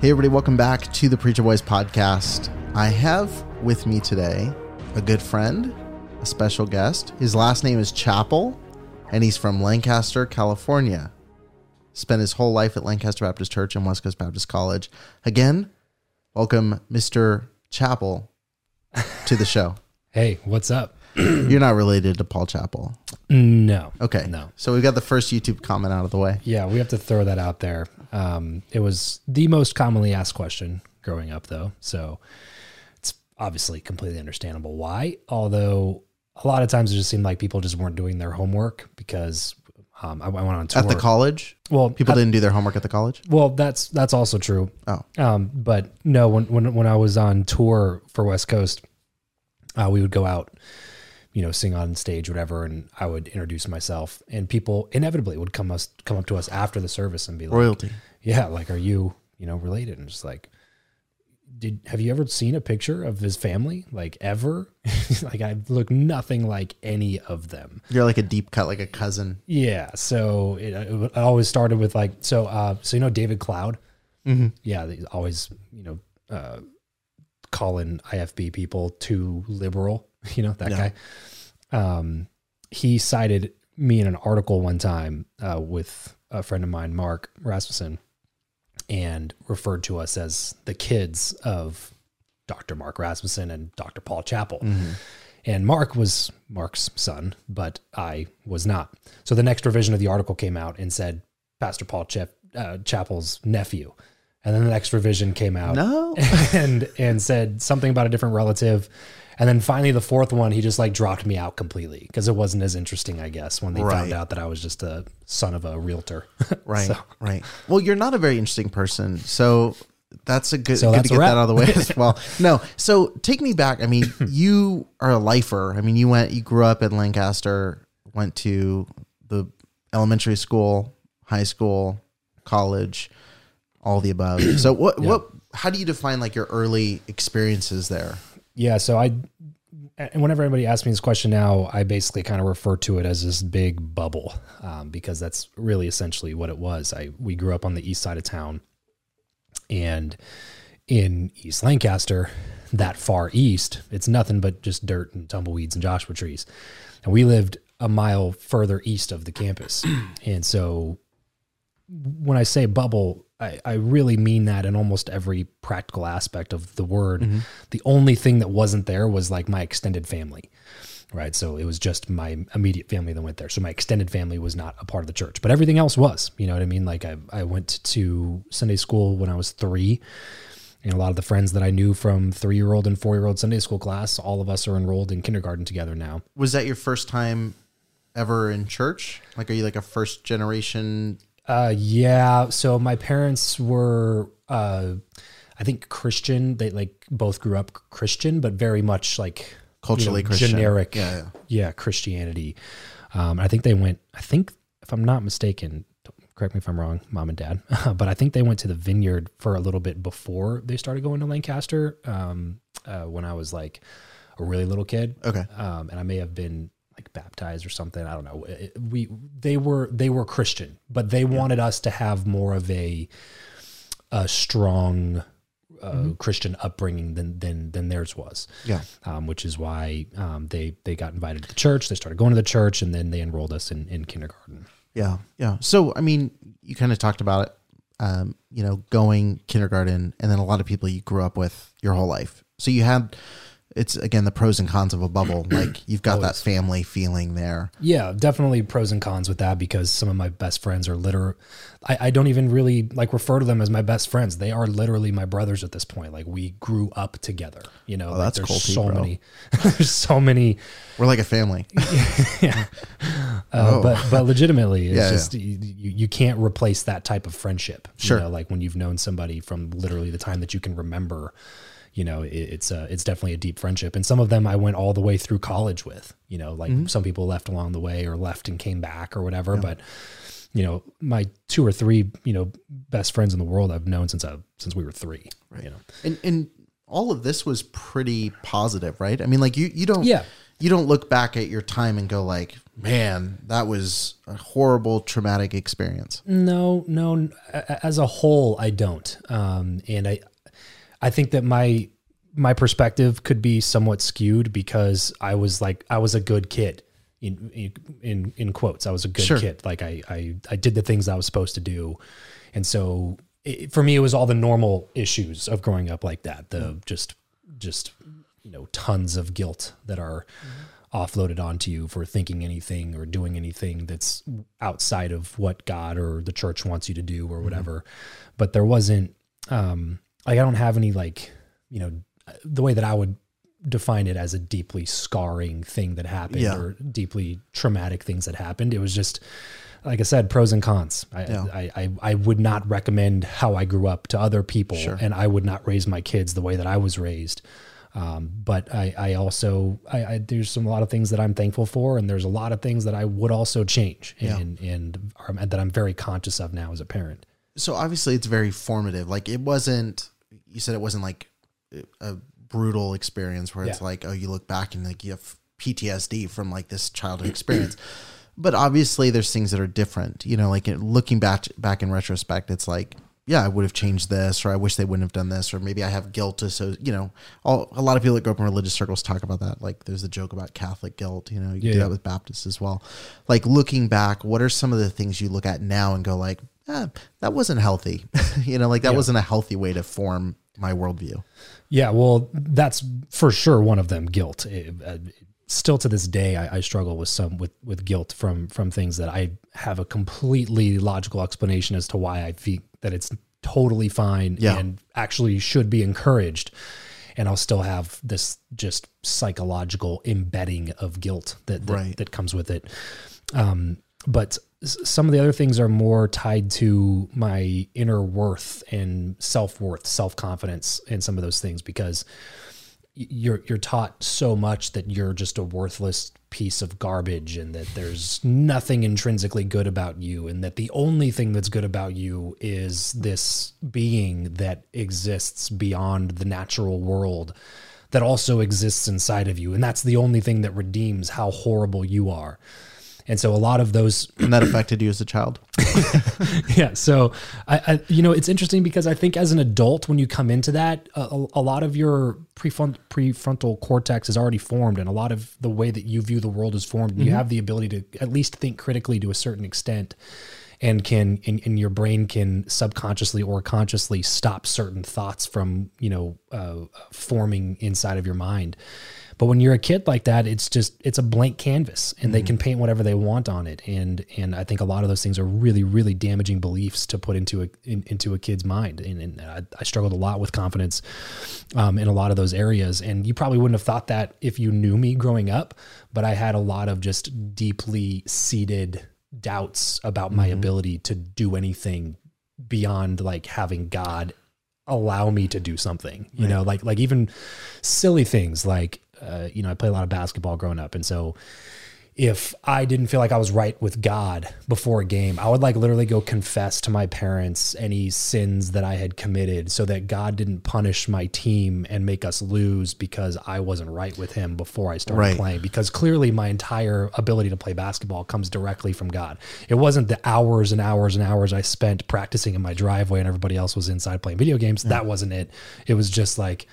Hey, everybody, welcome back to the Preacher Boys podcast. I have with me today a good friend, a special guest. His last name is Chappell, and he's from Lancaster, California. Spent his whole life at Lancaster Baptist Church and West Coast Baptist College. Again, welcome, Mr. Chappell, to the show. Hey, what's up? You're not related to Paul Chappell. No. Okay. No. So we've got the first YouTube comment out of the way. Yeah, we have to throw that out there. Um, it was the most commonly asked question growing up, though. So it's obviously completely understandable why. Although a lot of times it just seemed like people just weren't doing their homework because um, I, I went on tour. At the college? well, People at- didn't do their homework at the college? Well, that's that's also true. Oh. Um, but no, when when when I was on tour for West Coast, uh, we would go out, you know, sing on stage, whatever, and I would introduce myself, and people inevitably would come us come up to us after the service and be like, Royalty. "Yeah, like, are you you know related?" And just like, did have you ever seen a picture of his family? Like ever? like I look nothing like any of them. You're like a deep cut, like a cousin. Yeah. So it, it always started with like so. Uh, so you know David Cloud. Mhm. Yeah, always you know uh, calling IFB people too liberal. You know that Yeah. guy. Um, he cited me in an article one time uh, with a friend of mine, Mark Rasmussen, and referred to us as the kids of Dr. Mark Rasmussen and Dr. Paul Chappell. And Mark was Mark's son, but I was not. So the next revision of the article came out and said Pastor Paul Chap- uh, Chappell's nephew. And then the next revision came out No. and and said something about a different relative. And then finally the fourth one, he just like dropped me out completely because it wasn't as interesting, I guess, when they Right. found out that I was just a son of a realtor. Right, So- right. Well, you're not a very interesting person, so that's a good, So good to get that out of the way as well. No, so take me back. I mean, you are a lifer. I mean, you went, you grew up in Lancaster, went to the elementary school, high school, college, all the above. So what, what, how do you define like your early experiences there? Yeah, so I and whenever anybody asks me this question now, I basically kind of refer to it as this big bubble um, because that's really essentially what it was. I we grew up on the east side of town, and in East Lancaster, that far east, it's nothing but just dirt and tumbleweeds and Joshua trees, and we lived a mile further east of the campus, and so when I say bubble, I, I really mean that in almost every practical aspect of the word. Mm-hmm. The only thing that wasn't there was like my extended family, right? So it was just my immediate family that went there. So my extended family was not a part of the church, but everything else was. You know what I mean? Like I, I went to Sunday school when I was three. And a lot of the friends that I knew from three year old and four year old Sunday school class, all of us are enrolled in kindergarten together now. Was that your first time ever in church? Like, are you like a first generation? Uh, yeah. So my parents were, uh, I think Christian. They like both grew up Christian, but very much like Culturally you know, Christian. generic, Yeah, yeah. yeah, Christianity. Um, I think they went. I think if I'm not mistaken, correct me if I'm wrong, mom and dad, but I think they went to the vineyard for a little bit before they started going to Lancaster. Um, uh, when I was like a really little kid. Okay. Um, and I may have been like baptized or something. I don't know. It- we they were they were Christian, but they wanted us to have more of a a strong uh, Christian upbringing than than than theirs was. Yeah. Um, which is why um, they they got invited to the church. They started going to the church, and then they enrolled us in in kindergarten. Yeah, yeah. So, I mean, you kind of talked about it, um, you know, going kindergarten, and then a lot of people you grew up with your whole life. So you had, it's again the pros and cons of a bubble. Like you've got that family feeling there. Yeah, definitely pros and cons with that because some of my best friends are literal. I, I don't even really like refer to them as my best friends. They are literally my brothers at this point. Like we grew up together. You know, like Oh, that's there's cool so bro. many. there's so many. We're like a family. yeah, Uh, But but legitimately, it's Oh. Yeah, just You, you you can't replace that type of friendship. Sure. You know, like when you've known somebody from literally the time that you can remember. You know, it, it's a, it's definitely a deep friendship, and some of them I went all the way through college with. You know, like Mm-hmm. some people left along the way or left and came back or whatever. But you know, my two or three you know best friends in the world I've known since I since we were three. Right. You know. and and all of this was pretty positive, right? I mean, like you you don't Yeah. you don't look back at your time and go like, man, that was a horrible traumatic experience. No, no. n- a- a- As a whole, I don't. Um, and I, I think that my my perspective could be somewhat skewed because I was like I was a good kid. In in in, quotes, I was a good Sure. kid. Like I, I I did the things I was supposed to do, and so it, for me, it was all the normal issues of growing up like that. The just just you know tons of guilt that are offloaded onto you for thinking anything or doing anything that's outside of what God or the church wants you to do or whatever. But there wasn't um like I don't have any like, you know, the way that I would define it as a deeply scarring thing that happened Yeah. or deeply traumatic things that happened. It was just like I said, pros and cons. I, Yeah. I, I, I would not recommend how I grew up to other people, Sure. and I would not raise my kids the way that I was raised. Um, but I, I also, I, I, there's some a lot of things that I'm thankful for, and there's a lot of things that I would also change, and and, are, and that I'm very conscious of now as a parent. so obviously it's very formative. Like it wasn't. You said it wasn't like a brutal experience where it's Yeah. like, oh, you look back and like you have PTSD from like this childhood experience. but obviously, there's things that are different. You know, like looking back back in retrospect, it's like, yeah, I would have changed this, or I wish they wouldn't have done this, or maybe I have guilt. So you know, all, a lot of people that grow up in religious circles talk about that. Like, there's a joke about Catholic guilt. You know, you Yeah, do yeah. that with Baptists as well. Like looking back, what are some of the things you look at now and go like, eh, that wasn't healthy. you know, like that wasn't a healthy way to form my worldview. Yeah, well, that's for sure one of them. Guilt. It- uh, still to this day, I, I struggle with some with with guilt from from things that I have a completely logical explanation as to why I think that it's totally fine Yeah. and actually should be encouraged. And I'll still have this just psychological embedding of guilt that that, Right. that comes with it. Um, but some of the other things are more tied to my inner worth and self worth, self confidence, and some of those things because you're you're taught so much that you're just a worthless piece of garbage and that there's nothing intrinsically good about you and that the only thing that's good about you is this being that exists beyond the natural world that also exists inside of you. And that's the only thing that redeems how horrible you are and so a lot of those And that affected you as a child. yeah so I, I you know it's interesting because i think as an adult when you come into that a, a- lot of your prefront, prefrontal cortex is already formed and a lot of the way that you view the world is formed. And you have the ability to at least think critically to a certain extent and can and, and your brain can subconsciously or consciously stop certain thoughts from you know uh, forming inside of your mind but when you're a kid like that it's just it's a blank canvas and they can paint whatever they want on it. And and i think a lot of those things are really really damaging beliefs to put into a in, into a kid's mind. And, and I, I struggled a lot with confidence um, in a lot of those areas. And you probably wouldn't have thought that if you knew me growing up but i had a lot of just deeply seated doubts about my ability to do anything beyond like having god allow me to do something you know like like even silly things like uh, you know i play a lot of basketball growing up and so if I didn't feel like I was right with God before a game, I would like literally go confess to my parents any sins that I had committed so that God didn't punish my team and make us lose because I wasn't right with him before I started Right. playing. Because clearly my entire ability to play basketball comes directly from God. It wasn't the hours and hours and hours I spent practicing in my driveway and everybody else was inside playing video games. That wasn't it. It was just like,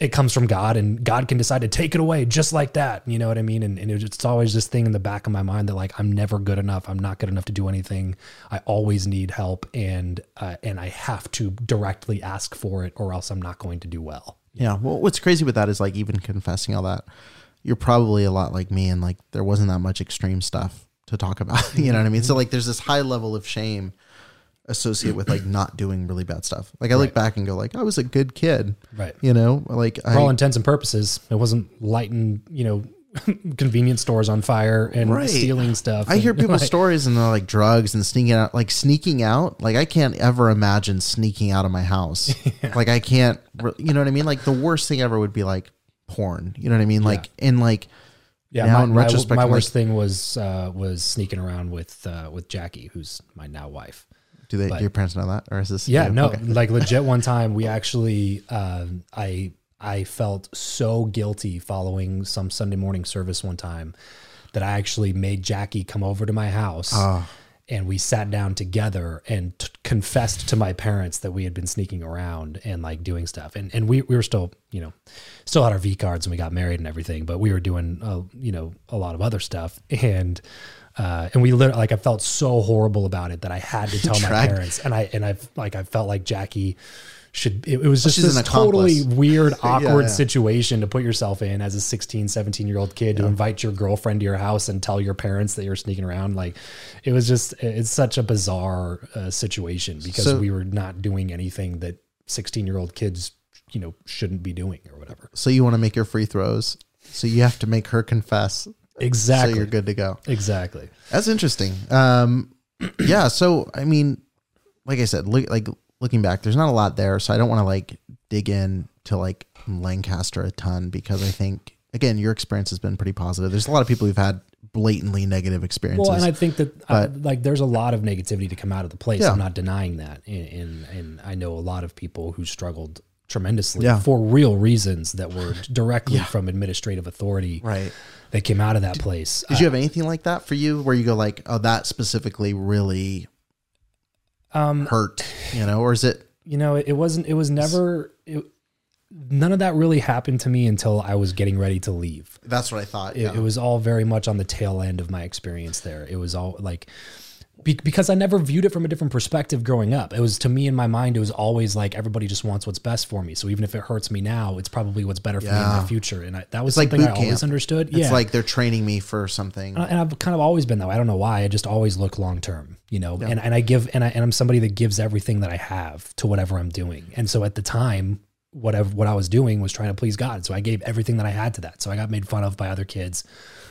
it comes from God and God can decide to take it away just like that. You know what I mean? And, and it's always this thing in the back of my mind that like, I'm never good enough. I'm not good enough to do anything. I always need help and, uh, and I have to directly ask for it or else I'm not going to do well. Yeah. Well, what's crazy with that is like even confessing all that, you're probably a lot like me, and like there wasn't that much extreme stuff to talk about. you know what I mean? So like there's this high level of shame associated with like not doing really bad stuff. Like I look back and go like I was a good kid. Right. You know, like For all intents and purposes, it wasn't lighting, you know, convenience stores on fire and Right. stealing stuff. I hear and, people's like, stories and they're like drugs and sneaking out, like sneaking out. Like I can't ever imagine sneaking out of my house. Like I can't, you know what I mean? Like the worst thing ever would be like porn. You know what I mean? Like in like Yeah, now my, in retrospect, my I'm worst like, thing was uh, was sneaking around with uh, with Jackie, who's my now wife. Do they? but- do your parents know that, or is this? Yeah, you? no, Okay. like legit. One time, we actually, um, I I felt so guilty following some Sunday morning service one time that I actually made Jackie come over to my house. Ah. And we sat down together and t- confessed to my parents that we had been sneaking around and like doing stuff. And and we, we were still, you know, still had our V cards and we got married and everything, but we were doing, uh, you know, a lot of other stuff. And uh, and we literally like I felt so horrible about it that I had to tell my parents. And I and I like I felt like Jackie should it, it was just she's this totally weird awkward yeah. situation to put yourself in as a 16 17 year old kid to invite your girlfriend to your house and tell your parents that you're sneaking around. Like it was just it's such a bizarre uh, situation because So- we were not doing anything that 16 year old kids you know shouldn't be doing or whatever. So you want to make your free throws, so you have to make her confess, exactly so you're good to go. exactly That's interesting. Um, yeah. So I mean, like I said, look, like looking back, there's not a lot there, so I don't want to like dig in to like Lancaster a ton because I think again, your experience has been pretty positive. There's a lot of people who've had blatantly negative experiences. Well, and I think that uh, But- like there's a lot of negativity to come out of the place. Yeah. I'm not denying that, and, and and I know a lot of people who struggled tremendously Yeah. for real reasons that were directly from administrative authority right. that came out of that place. Did you have anything like that for you where you go like, oh, that specifically really um, hurt, you know, or is it? you know, it, it wasn't. It was never. It, none of that really happened to me until I was getting ready to leave. That's what I thought. It, yeah. it was all very much on the tail end of my experience there. It was all like because I never viewed it from a different perspective growing up. It was to me in my mind, it was always like everybody just wants what's best for me. So even if it hurts me now, it's probably what's better for me in the future. And I, that was like something I always understood. It's yeah, like they're training me for something. and I've kind of always been that way. I don't know why. I just always look long term, you know. And and I give and I and I'm somebody that gives everything that I have to whatever I'm doing. And so at the time, whatever what I was doing was trying to please God. So I gave everything that I had to that. So I got made fun of by other kids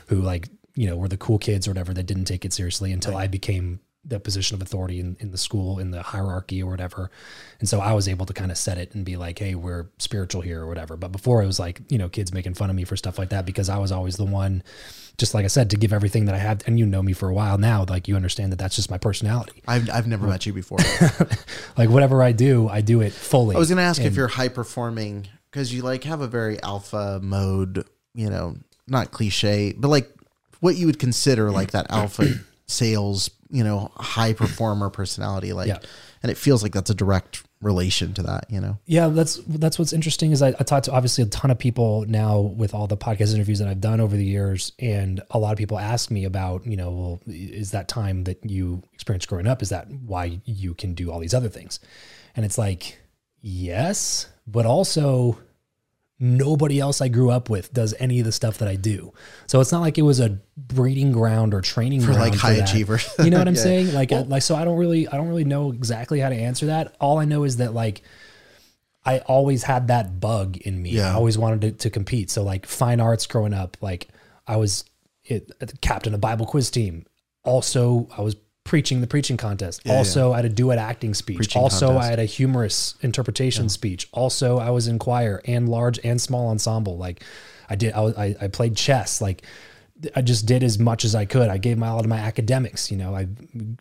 who like you know were the cool kids or whatever that didn't take it seriously until I became the position of authority in, in the school in the hierarchy or whatever. And so i was able to kind of set it and be like hey we're spiritual here or whatever. But before it was like you know kids making fun of me for stuff like that because i was always the one just like i said to give everything that i had. And you know me for a while now like you understand that that's just my personality. I've, I've never met you before. like whatever i do i do it fully. I was going to ask if you're high performing because you like have a very alpha mode, you know, not cliche, but like what you would consider mm. like that alpha sales, you know, high performer personality. Like, Yeah. and it feels like that's a direct relation to that, you know? Yeah, that's that's what's interesting is I, I talked to obviously a ton of people now with all the podcast interviews that I've done over the years, and a lot of people ask me about, you know, well, is that time that you experienced growing up? Is that why you can do all these other things? And it's like, yes, but also nobody else I grew up with does any of the stuff that I do. So it's not like it was a breeding ground or training For, like, high achievers. You know what I'm Yeah. saying? Like, uh, like so I don't really I don't really know exactly how to answer that. All I know is that like I always had that bug in me. Yeah. I always wanted to, to compete. So like fine arts growing up, like I was it, captain of Bible quiz team. Also, I was preaching the preaching contest. also, I had a duet acting speech. Preaching also, contest. I had a humorous interpretation speech. Also, I was in choir and large and small ensemble. Like I did, I, was, I, I played chess. Like I just did as much as I could. I gave my all to my academics. You know, I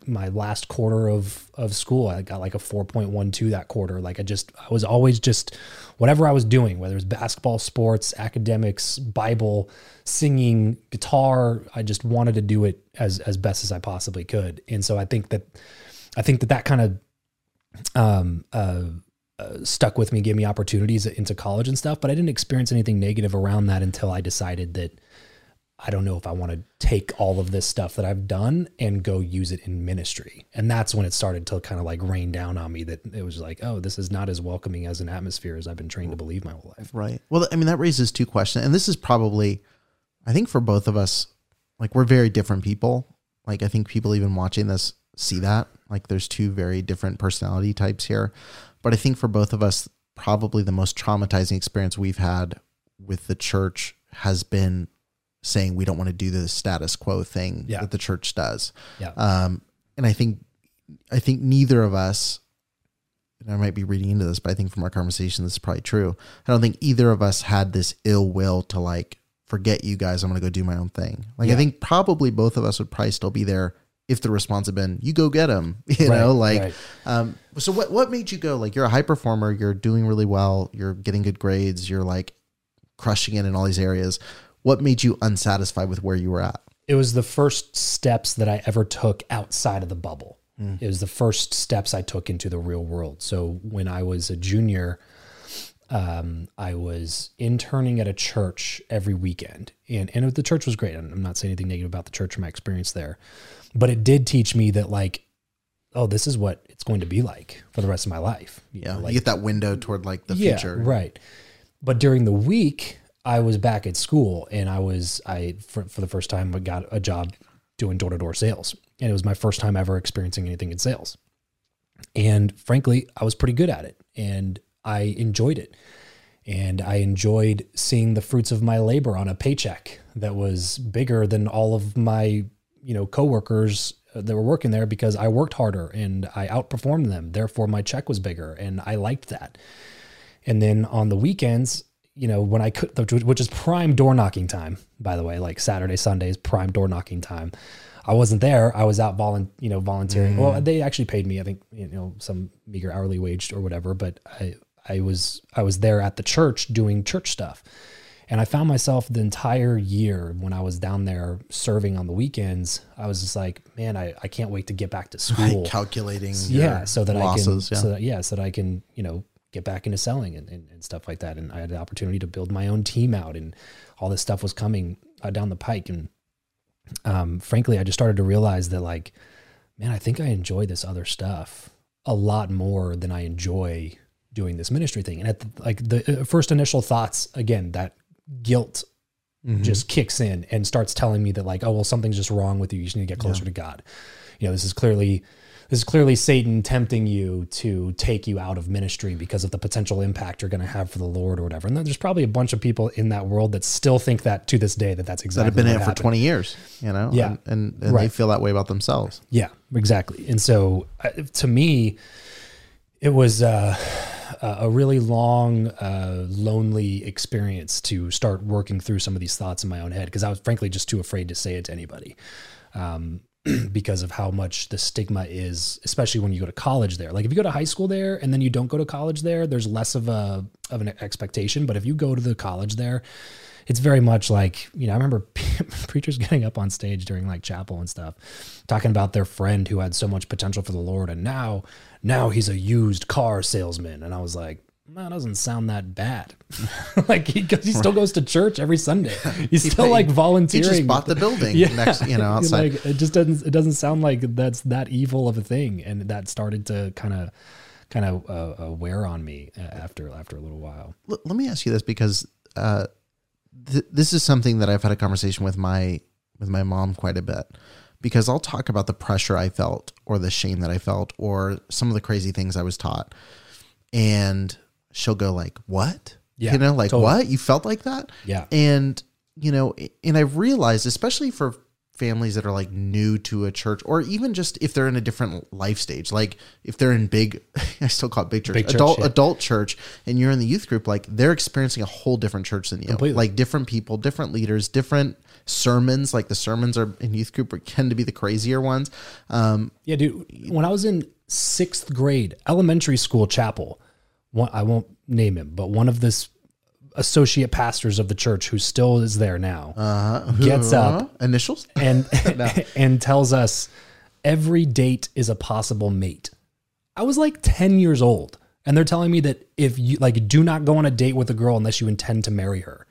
my last quarter of of school, I got like a four point one two that quarter. Like I just, I was always just whatever I was doing, whether it was basketball, sports, academics, Bible, singing, guitar. I just wanted to do it as as best as I possibly could. And so I think that I think that that kind of um uh uh, stuck with me, gave me opportunities into college and stuff, but I didn't experience anything negative around that until I decided that I don't know if I want to take all of this stuff that I've done and go use it in ministry. And that's when it started to kind of like rain down on me that it was like, oh, this is not as welcoming as an atmosphere as I've been trained to believe my whole life. Right. Well, I mean, that raises two questions. And this is probably, I think for both of us, like we're very different people. Like I think people even watching this see that. Like there's two very different personality types here. But I think for both of us, probably the most traumatizing experience we've had with the church has been saying we don't want to do the status quo thing Yeah. that the church does. Yeah. Um, and I think, I think neither of us, and I might be reading into this, but I think from our conversation, this is probably true. I don't think either of us had this ill will to like, forget you guys, I'm going to go do my own thing. Like, I think probably both of us would probably still be there if the response had been, you go get him, you know, like, right. um, so what, what made you go like, you're a high performer, you're doing really well, you're getting good grades, you're like crushing it in all these areas. What made you unsatisfied with where you were at? it was the first steps that I ever took outside of the bubble. It was the first steps I took into the real world. So when I was a junior, um, I was interning at a church every weekend, and and the church was great. I'm not saying anything negative about the church or my experience there, but it did teach me that like, oh, this is what it's going to be like for the rest of my life. You Yeah. know, like you get that window toward like the future. Right. But during the week, I was back at school and I was I for, for the first time I got a job doing door to door sales. And it was my first time ever experiencing anything in sales. And frankly, I was pretty good at it and I enjoyed it. And I enjoyed seeing the fruits of my labor on a paycheck that was bigger than all of my, you know, coworkers uh, that were working there because I worked harder and I outperformed them. Therefore, my check was bigger and I liked that. And then on the weekends, you know, when I could, which is prime door knocking time, by the way, like Saturday, Sundays, prime door knocking time. I wasn't there. I was out volun, you know, volunteering. Well, mm. they actually paid me, I think, you know, some meager hourly wage or whatever, but I, I was, I was there at the church doing church stuff. And I found myself the entire year when I was down there serving on the weekends, I was just like, man, I, I can't wait to get back to school calculating. yeah so that losses. i can yeah. so that yeah so that i can you know get back into selling and, and, and stuff like that. And i had the opportunity to build my own team out and all this stuff was coming uh, down the pike. And um, frankly i just started to realize that like man i think i enjoy this other stuff a lot more than i enjoy doing this ministry thing. And at the, like the uh, first initial thoughts again that guilt Mm-hmm. just kicks in and starts telling me that like oh well something's just wrong with you. You just need to get closer to god. You know this is clearly this is clearly satan tempting you to take you out of ministry because of the potential impact you're going to have for the lord or whatever and then there's probably a bunch of people in that world that still think that to this day that that's exactly that have been in it for 20 years, you know? Yeah. And, and, and they feel that way about themselves. Yeah, exactly. And so uh, to me, it was uh, a a really long, uh, lonely experience to start working through some of these thoughts in my own head because I was frankly just too afraid to say it to anybody. Um, because of how much the stigma is, especially when you go to college there. Like if you go to high school there and then you don't go to college there, there's less of a of an expectation. But if you go to the college there, it's very much like you know. I remember preachers getting up on stage during like chapel and stuff, talking about their friend who had so much potential for the Lord, and now now he's a used car salesman. And I was like. That doesn't sound that bad. like he, he still goes to church every Sunday. He's still like volunteering. He just bought the building next, you know, outside. Like it just doesn't it doesn't sound like that's that evil of a thing, and that started to kind of kind of uh, uh, wear on me uh, after after a little while. L- let me ask you this because uh, th- this is something that I've had a conversation with my with my mom quite a bit because I'll talk about the pressure I felt or the shame that I felt or some of the crazy things I was taught, and she'll go like, "What? Yeah, you know, like totally. what? You felt like that? Yeah. And you know, and I've realized, especially for families that are like new to a church or even just if they're in a different life stage like if they're in big i still call it big church Big church, adult yeah. adult church and you're in the youth group like they're experiencing a whole different church than you Completely. like different people different leaders different sermons like the sermons are in youth group tend to be the crazier ones um Yeah, dude. When I was in sixth grade, elementary school chapel, one, I won't name him, but one of this associate pastors of the church who still is there now uh, gets up initials and and tells us every date is a possible mate. I was like 10 years old and they're telling me that if you like do not go on a date with a girl unless you intend to marry her.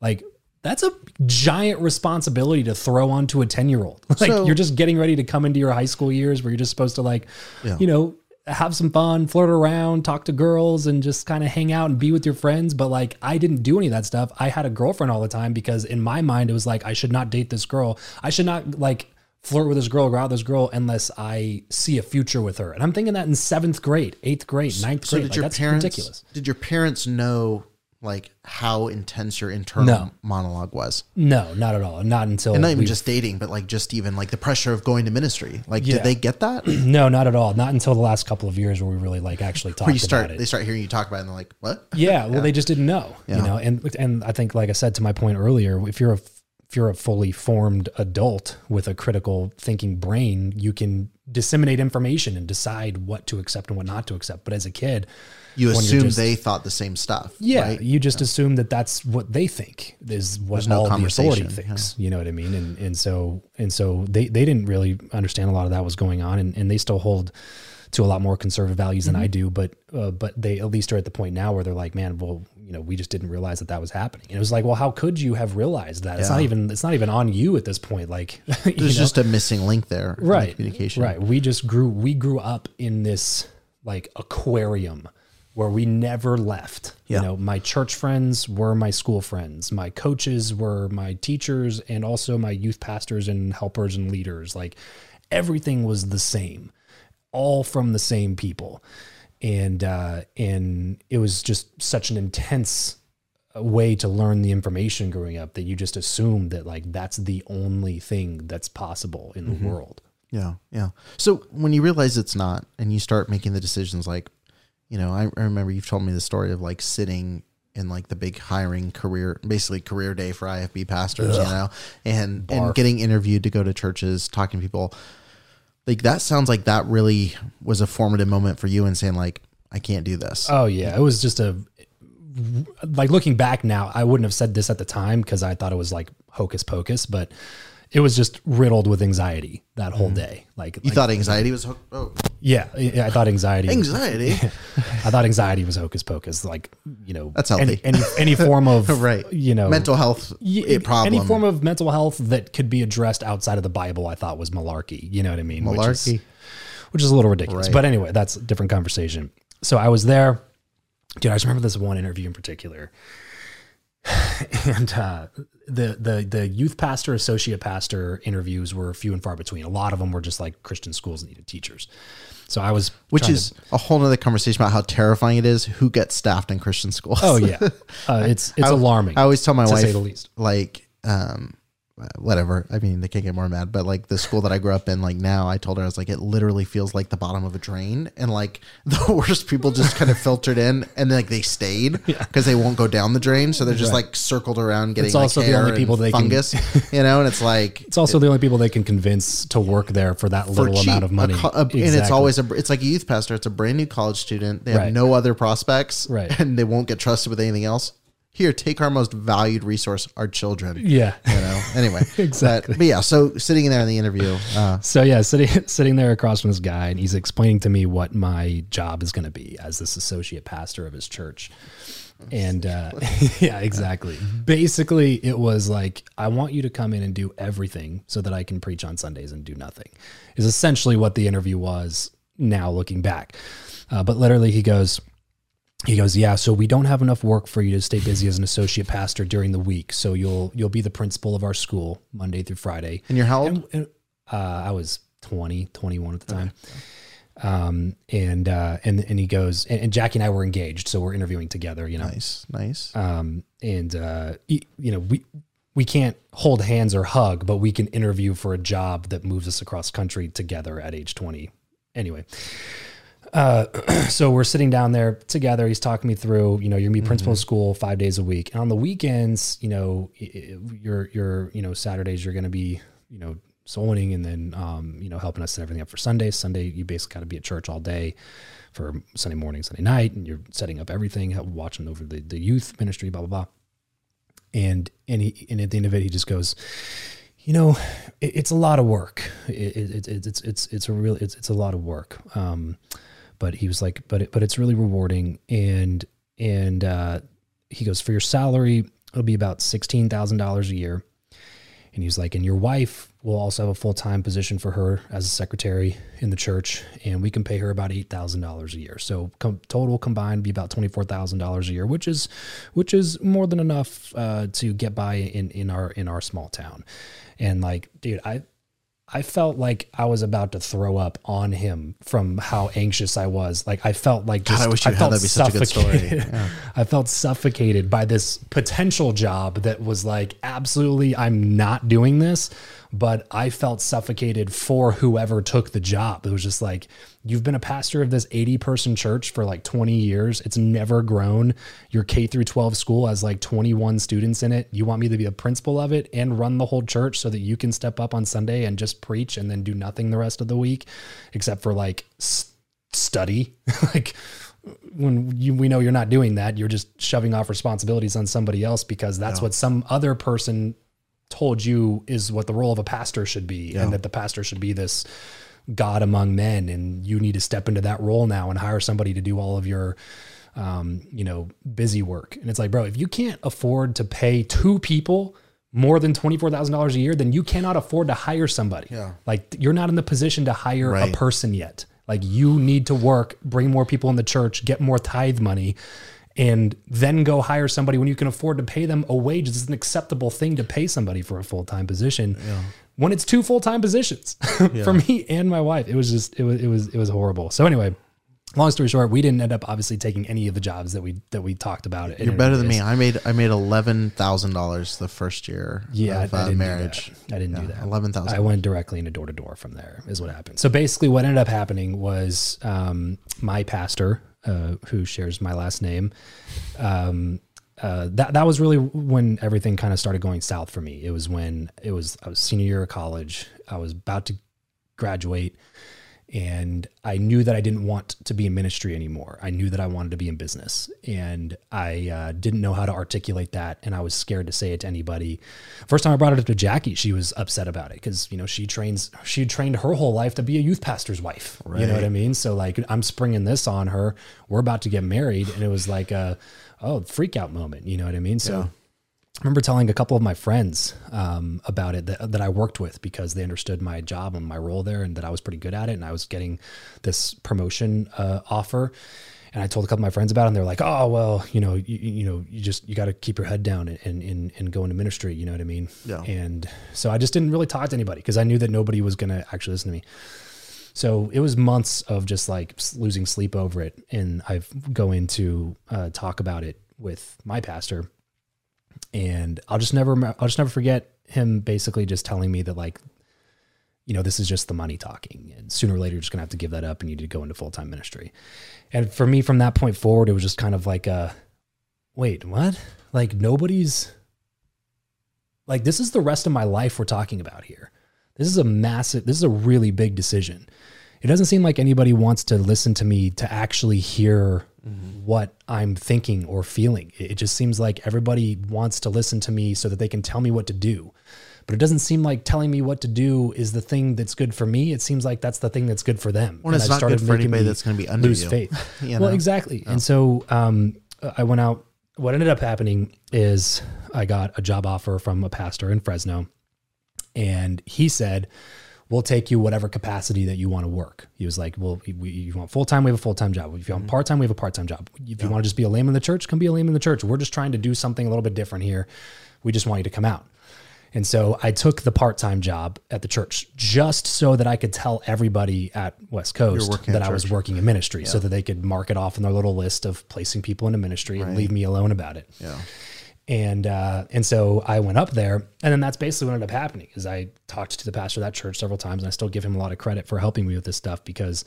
Like that's a giant responsibility to throw onto a 10-year-old. Like So- you're just getting ready to come into your high school years where you're just supposed to like Yeah. you know have some fun, flirt around, talk to girls and just kind of hang out and be with your friends, but like I didn't do any of that stuff. I had a girlfriend all the time because in my mind it was like I should not date this girl. I should not like flirt with this girl, go out with this girl unless I see a future with her. And I'm thinking that in seventh grade, eighth grade, ninth so grade. did Like, your that's parents ridiculous. did your parents know like how intense your internal No. monologue was No, not at all. Not until and not even just dating but like just even like the pressure of going to ministry like Yeah. did they get that no, not at all. Not until the last couple of years where we really like actually talked where you start about it. they start hearing you talk about it and they're like what Yeah, well, they just didn't know, you know, and and I think, like I said to my point earlier, if you're a if you're a fully formed adult with a critical thinking brain, you can disseminate information and decide what to accept and what not to accept. But as a kid, you assume just- they thought the same stuff yeah, right? you just assume that that's what they think is what There's no all the authority conversation, thinks. You know what I mean? And and so and so they they didn't really understand a lot of that was going on, and, and they still hold to a lot more conservative values than I Mm-hmm. do. But uh, but they at least are at the point now where they're like, man, well, you know, we just didn't realize that that was happening. And it was like, well, how could you have realized that? It's not even it's not even on you at this point. Like, there's know? just a missing link there in the right communication right we just grew we grew up in this like aquarium where we never left Yeah. you know my church friends were my school friends my coaches were my teachers and also my youth pastors and helpers and leaders like everything was the same all from the same people and uh and it was just such an intense way to learn the information growing up that you just assume that like that's the only thing that's possible in the world. Yeah, yeah. So when you realize it's not, and you start making the decisions, like, you know, I, I remember you've told me the story of like sitting in like the big hiring career, basically career day for IFB pastors, you know, and and getting interviewed to go to churches, talking to people. Like that sounds like that really was a formative moment for you and saying like, I can't do this. Oh yeah, it was just a like looking back now, I wouldn't have said this at the time because I thought it was like hocus pocus, but it was just riddled with anxiety that whole day. Like, you like- thought anxiety was hook- oh, yeah, yeah, I thought anxiety. anxiety. I thought anxiety was hocus pocus. Like, you know, That's any, healthy. any any form of right. you know, mental health Y- a problem. Any form of mental health that could be addressed outside of the Bible, I thought was malarkey. You know what I mean? Which is, Malarkey. which is a little ridiculous. Right. But anyway, that's a different conversation. So I was there. Dude, I just remember this one interview in particular. and uh, the the the youth pastor, associate pastor interviews were few and far between. A lot of them were just like Christian schools needed teachers. So I was which trying to- is a whole nother conversation about how terrifying it is who gets staffed in Christian schools. oh yeah, uh, it's it's I- alarming. I always tell my to wife, say the least. like, um, whatever. I mean, they can't get more mad, but like the school that I grew up in, like now, I told her I was like, it literally feels like the bottom of a drain, and like the worst people just kind of filtered in, and like they stayed because they won't go down the drain, so they're just Right. like circled around getting It's like also the only people they can- fungus, you know, and it's like. It's also the only people they can convince to work there for that for little cheap, amount of money. A a- and it's always a it's like a youth pastor. It's a brand new college student. They have Right. no other prospects, Right. And they won't get trusted with anything else. Here, take our most valued resource, our children. yeah. You know. Anyway, Exactly. But, but yeah, so sitting in there in the interview, uh, So yeah, sitting sitting there across from this guy, and he's explaining to me what my job is going to be as this associate pastor of his church. And uh, yeah, exactly. Basically, it was like, I want you to come in and do everything so that I can preach on Sundays and do nothing. Is essentially what the interview was. Now looking back, uh, but literally, he goes, he goes, yeah. So we don't have enough work for you to stay busy as an associate pastor during the week. So you'll you'll be the principal of our school Monday through Friday. and you're how old? And, and, uh, I was 20, 21 at the time. Um, and, uh, and, and he goes, and, and Jackie and I were engaged. So we're interviewing together, you know? Nice, nice. Um, and, uh, you know, we, we can't hold hands or hug, but we can interview for a job that moves us across country together at age 20. Anyway, uh, so we're sitting down there together. He's talking me through, you know, you're gonna be principal of school five days a week, and on the weekends, you know, y- y- your your you know Saturdays you're gonna be, you know, sewing and then um, you know helping us set everything up for Sunday. Sunday you basically got to be at church all day for Sunday morning, Sunday night, and you're setting up everything, watching over the the youth ministry, blah blah blah. And and he and at the end of it, he just goes, you know, it, it's a lot of work. It, it, it, it's it's it's a real it's it's a lot of work. Um, but he was like, but it, but it's really rewarding. And and uh, he goes for your salary, it'll be about sixteen thousand dollars a year. And he was like, and your wife will also have a full time position for her as a secretary in the church, and we can pay her about eight thousand dollars a year. So com- total combined be about twenty four thousand dollars a year, which is which is more than enough uh, to get by in in our in our small town. And like, dude, I I felt like I was about to throw up on him from how anxious I was. Like I felt like just I wish you had felt that be such a good story. Yeah. I felt suffocated by this potential job that was like absolutely I'm not doing this, but I felt suffocated for whoever took the job. It was just like you've been a pastor of this 80 person church for like 20 years. It's never grown. Your K through 12 school has like 21 students in it. You want me to be the principal of it and run the whole church so that you can step up on Sunday and just preach and then do nothing the rest of the week except for like study. like when you, we know you're not doing that, you're just shoving off responsibilities on somebody else because that's what some other person told you is what the role of a pastor should be, and that the pastor should be this God among men, and you need to step into that role now and hire somebody to do all of your, um, you know, busy work. And it's like, bro, if you can't afford to pay two people more than twenty four thousand dollars a year, then you cannot afford to hire somebody. Yeah. like you're not in the position to hire Right. a person yet. Like you need to work, bring more people in the church, get more tithe money, and then go hire somebody when you can afford to pay them a wage. It's an acceptable thing to pay somebody for a full time position. When it's two full time positions for me and my wife, it was just it was it was it was horrible. So anyway, long story short, we didn't end up obviously taking any of the jobs that we that we talked about. You're better than me. I made I made eleven thousand dollars the first year Yeah, of I, I uh, didn't marriage. Do that. I didn't do that. Eleven I went directly into door to door from there. Is what happened. So basically, what ended up happening was um, my pastor, uh, who shares my last name, um, uh, that that was really when everything kind of started going south for me. It was when it was I was senior year of college. I was about to graduate, and I knew that I didn't want to be in ministry anymore. I knew that I wanted to be in business, and I uh, didn't know how to articulate that, and I was scared to say it to anybody. First time I brought it up to Jackie, she was upset about it because you know she trains, she trained her whole life to be a youth pastor's wife. You know what I mean? So like I'm springing this on her. We're about to get married, and it was like a oh freak out moment. You know what I mean? So. I remember telling a couple of my friends um, about it that, that I worked with because they understood my job and my role there and that I was pretty good at it. And I was getting this promotion uh, offer. And I told a couple of my friends about it and they're like, oh, well, you know, you, you know, you just, you got to keep your head down and, and, and go into ministry. You know what I mean? Yeah. And so I just didn't really talk to anybody because I knew that nobody was going to actually listen to me. So it was months of just like losing sleep over it. And I go in to uh, talk about it with my pastor and I'll just never I'll just never forget him basically just telling me that like you know this is just the money talking and sooner or later you're just gonna have to give that up and you need to go into full-time ministry. And for me from that point forward it was just kind of like a wait what? Like nobody's like this is the rest of my life we're talking about here. This is a massive this is a really big decision. It doesn't seem like anybody wants to listen to me to actually hear what I'm thinking or feeling. It it just seems like everybody wants to listen to me so that they can tell me what to do. But it doesn't seem like telling me what to do is the thing that's good for me. It seems like that's the thing that's good for them. Well, it's I've not good for anybody that's going to be under lose you. faith. You Well, know? exactly. And so um, I went out. What ended up happening is I got a job offer from a pastor in Fresno, and he said, "We'll take you whatever capacity that you want to work." He was like, "Well, we, you want full time? We have a full time job. If you want part time, we have a part time job. If you want to just be a layman in the church, come be a layman in the church. We're just trying to do something a little bit different here. We just want you to come out." And so I took the part time job at the church just so that I could tell everybody at West Coast that at I was working in ministry so that they could mark it off in their little list of placing people into ministry and leave me alone about it. Yeah. And uh, and so I went up there, and then that's basically what ended up happening. Is I talked to the pastor of that church several times, and I still give him a lot of credit for helping me with this stuff because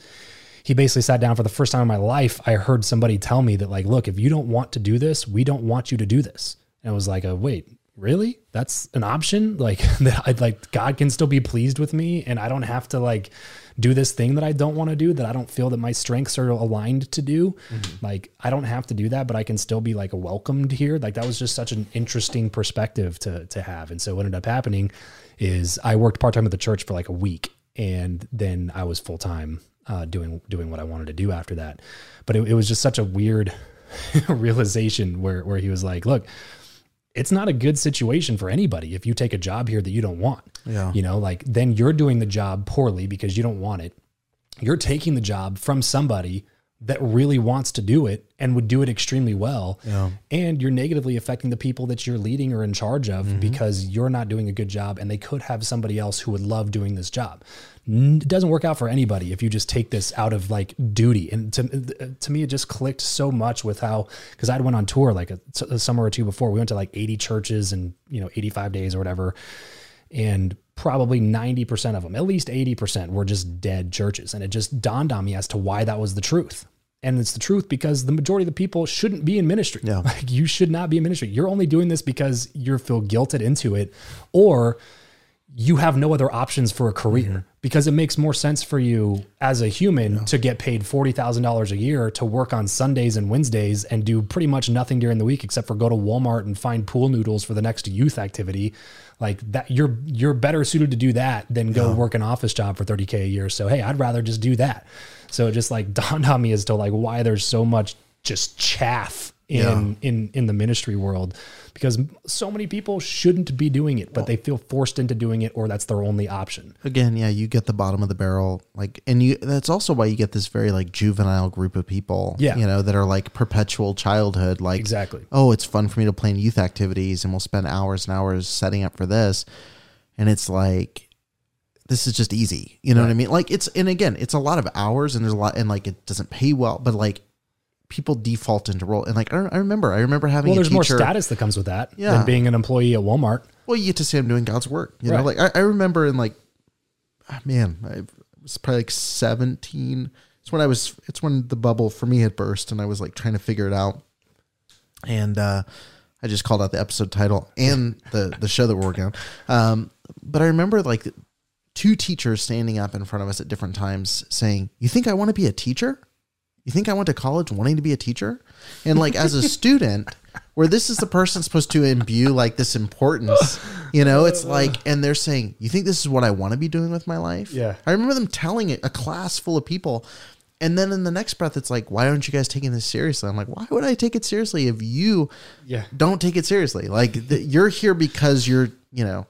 he basically sat down for the first time in my life. I heard somebody tell me that like, look, if you don't want to do this, we don't want you to do this. And I was like, oh, wait, really? That's an option? Like that I like God can still be pleased with me and I don't have to like do this thing that I don't want to do that I don't feel that my strengths are aligned to do. Mm-hmm. Like I don't have to do that, but I can still be like welcomed here. Like that was just such an interesting perspective to to have. And so what ended up happening is I worked part-time at the church for like a week and then I was full-time uh, doing doing what I wanted to do after that. But it, it was just such a weird realization where where he was like, look, it's not a good situation for anybody if you take a job here that you don't want. Yeah. You know, like then you're doing the job poorly because you don't want it. You're taking the job from somebody that really wants to do it and would do it extremely well. Yeah. And you're negatively affecting the people that you're leading or in charge of mm-hmm. because you're not doing a good job and they could have somebody else who would love doing this job. It doesn't work out for anybody if you just take this out of like duty. And to, to me, it just clicked so much with how, cause I'd went on tour like a, a summer or two before we went to like 80 churches and, you know, 85 days or whatever. And probably 90% of them, at least 80% were just dead churches. And it just dawned on me as to why that was the truth and it's the truth because the majority of the people shouldn't be in ministry. Yeah. Like you should not be in ministry. You're only doing this because you feel guilted into it or you have no other options for a career mm-hmm. Because it makes more sense for you as a human yeah. to get paid $40,000 a year to work on Sundays and Wednesdays and do pretty much nothing during the week except for go to Walmart and find pool noodles for the next youth activity. Like that you're you're better suited to do that than go yeah. work an office job for 30k a year. So hey, I'd rather just do that. So it just like dawned on me as to like why there's so much just chaff in yeah. in in the ministry world because so many people shouldn't be doing it but well, they feel forced into doing it or that's their only option again yeah you get the bottom of the barrel like and you that's also why you get this very like juvenile group of people yeah you know that are like perpetual childhood like exactly oh it's fun for me to plan youth activities and we'll spend hours and hours setting up for this and it's like this is just easy. You know right. what I mean? Like it's and again, it's a lot of hours and there's a lot and like it doesn't pay well, but like people default into role and like I, I remember I remember having well, there's teacher, more status that comes with that yeah. than being an employee at Walmart. Well, you get to say I'm doing God's work. You right. know, like I, I remember in like ah, man, I was probably like 17. It's when I was it's when the bubble for me had burst and I was like trying to figure it out. And uh I just called out the episode title and the the show that we're working on. Um, but I remember like two teachers standing up in front of us at different times saying, You think I want to be a teacher? You think I went to college wanting to be a teacher? And like as a student, where this is the person supposed to imbue like this importance, you know, it's like, and they're saying, You think this is what I want to be doing with my life? Yeah. I remember them telling it, a class full of people. And then in the next breath, it's like, why aren't you guys taking this seriously? I'm like, why would I take it seriously if you yeah. don't take it seriously? Like, the, you're here because you're, you know,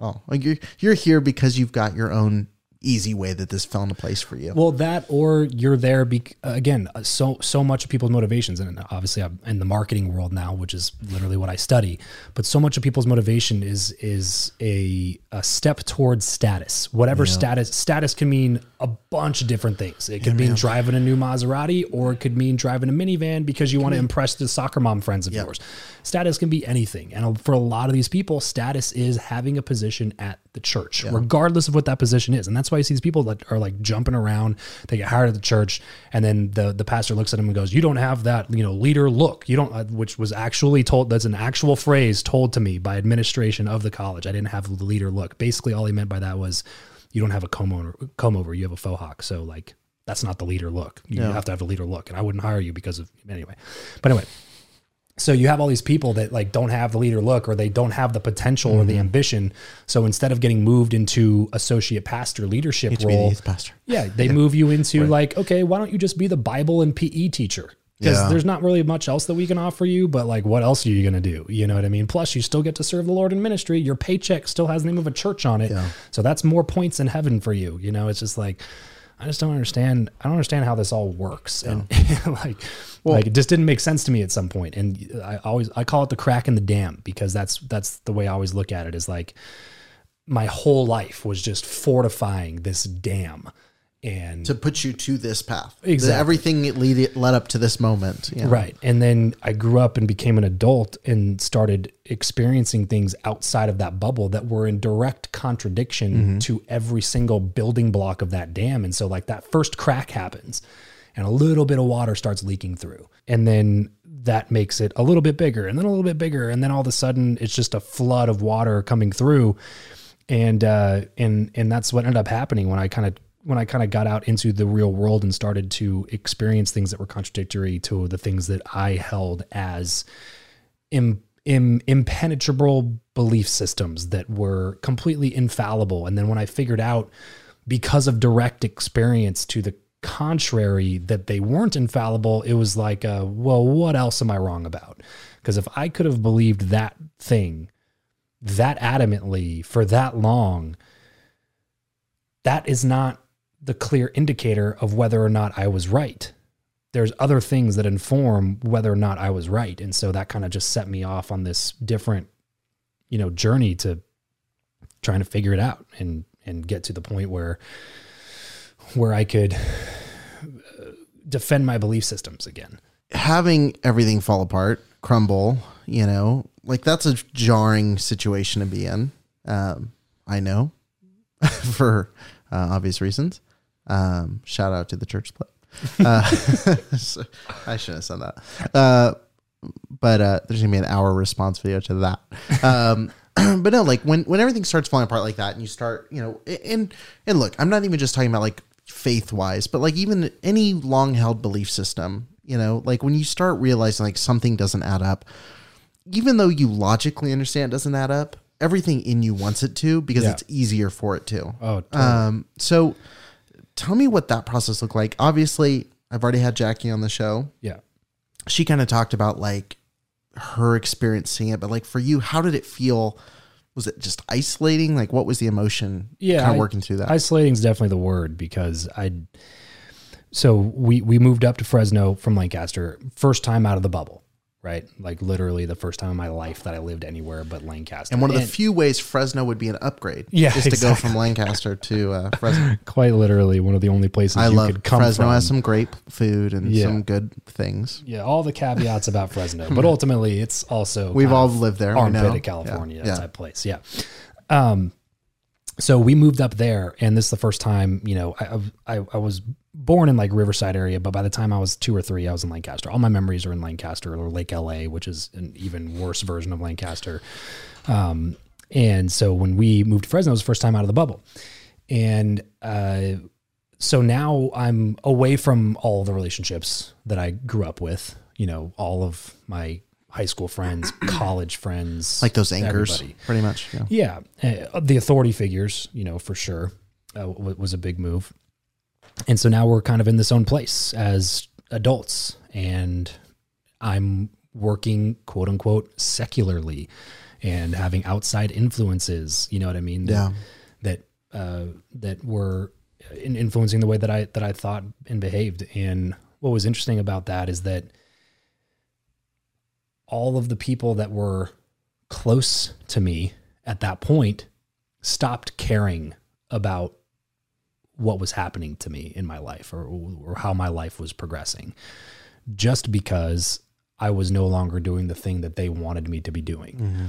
Oh, like you're you're here because you've got your own easy way that this fell into place for you. Well, that or you're there be, again. Uh, so so much of people's motivations, and obviously I'm in the marketing world now, which is literally what I study. But so much of people's motivation is is a, a step towards status. Whatever yeah. status status can mean a bunch of different things. It could yeah, mean man. driving a new Maserati, or it could mean driving a minivan because you want to impress the soccer mom friends of yep. yours. Status can be anything, and for a lot of these people, status is having a position at the church, yeah. regardless of what that position is. And that's why you see these people that are like jumping around. They get hired at the church, and then the the pastor looks at them and goes, "You don't have that, you know, leader look. You don't," uh, which was actually told. That's an actual phrase told to me by administration of the college. I didn't have the leader look. Basically, all he meant by that was, "You don't have a comb over. Comb over. You have a faux hawk. So like." That's not the leader look. You yeah. have to have the leader look, and I wouldn't hire you because of anyway. But anyway, so you have all these people that like don't have the leader look or they don't have the potential mm-hmm. or the mm-hmm. ambition so instead of getting moved into associate pastor leadership role pastor. yeah they yeah. move you into right. like okay why don't you just be the bible and pe teacher because yeah. there's not really much else that we can offer you but like what else are you going to do you know what i mean plus you still get to serve the lord in ministry your paycheck still has the name of a church on it yeah. so that's more points in heaven for you you know it's just like I just don't understand. I don't understand how this all works, and like, well, like it just didn't make sense to me at some point. And I always I call it the crack in the dam because that's that's the way I always look at it. Is like my whole life was just fortifying this dam, and to put you to this path. Exactly. Everything it lead led up to this moment. you know? Right. And then I grew up and became an adult and started experiencing things outside of that bubble that were in direct contradiction to every single building block of that dam. And so, like, that first crack happens and a little bit of water starts leaking through. And then that makes it a little bit bigger and then a little bit bigger. And then all of a sudden, it's just a flood of water coming through. And, uh, and, and that's what ended up happening when I kind of when I kind of got out into the real world and started to experience things that were contradictory to the things that I held as Im, Im, impenetrable belief systems that were completely infallible. And then when I figured out, because of direct experience to the contrary, that they weren't infallible, it was like, uh, well, what else am I wrong about? Because if I could have believed that thing that adamantly for that long, that is not the clear indicator of whether or not I was right. There's other things that inform whether or not I was right. And so that kind of just set me off on this different, you know, journey to trying to figure it out and and get to the point where where I could uh, defend my belief systems again. Having everything fall apart, crumble, you know, like that's a jarring situation to be in. Um, I know for uh, obvious reasons. Um, shout out to the church split. Uh, so- I shouldn't have said that. Uh, but uh, there's gonna be an hour response video to that. Um, but no, like when when everything starts falling apart like that, and you start, you know, and and look, I'm not even just talking about like faith wise, but like even any long held belief system, you know, like when you start realizing like something doesn't add up, even though you logically understand it doesn't add up, everything in you wants it to because Yeah. it's easier for it to. Oh, Um, so tell me what that process looked like. Obviously, I've already had Jackie on the show. yeah. She kind of talked about like her experience seeing it, but like for you, how did it feel? Was it just isolating? Like what was the emotion Yeah, kind of working through that? Isolating is definitely the word because I. So we we moved up to Fresno from Lancaster, first time out of the bubble, right? Like literally the first time in my life that I lived anywhere but Lancaster. and one of the few ways Fresno would be an upgrade Yeah, is to go from Lancaster to uh, Fresno. quite literally one of the only places I you love could come Fresno from. has some great food and Yeah. some good things. yeah, all the caveats about Fresno, but ultimately it's also We've all lived there. armpit of California Yeah. type place. Yeah. Um, so we moved up there, and this is the first time. You know, I, I I was born in like Riverside area, but by the time I was two or three, I was in Lancaster. All my memories are in Lancaster or Lake LA, which is an even worse version of Lancaster. Um, and so when we moved to Fresno, it was the first time out of the bubble, and uh, so now I'm away from all the relationships that I grew up with. You know, all of my high school friends, college friends, Like those anchors, everybody. pretty much. Yeah. Yeah, uh, the authority figures, you know, for sure, uh, was a big move. And so now we're kind of in this own place as adults, and I'm working quote unquote secularly and having outside influences. You know what I mean? That, Yeah. That uh, that were in influencing the way that I that I thought and behaved. And what was interesting about that is that all of the people that were close to me at that point stopped caring about what was happening to me in my life or, or how my life was progressing just because I was no longer doing the thing that they wanted me to be doing. Mm-hmm.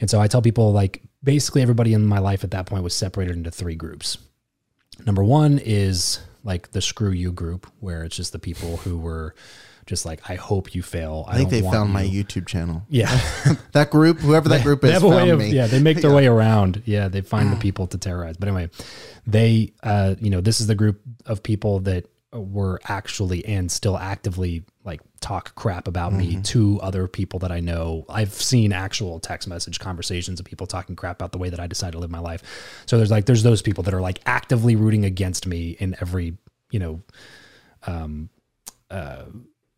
And so I tell people like basically everybody in my life at that point was separated into three groups. Number one is like the screw you group, where it's just the people who were just like, I hope you fail. I, I think they found you. my YouTube channel. Yeah. That group, whoever that group they is, have a way found of, me. yeah, they make their way around. Yeah, they find the people to terrorize. But anyway, they, uh, you know, this is the group of people that were actually and still actively like talk crap about me to other people that I know. I've seen actual text message conversations of people talking crap about the way that I decide to live my life. So there's like there's those people that are like actively rooting against me in every you know um, uh,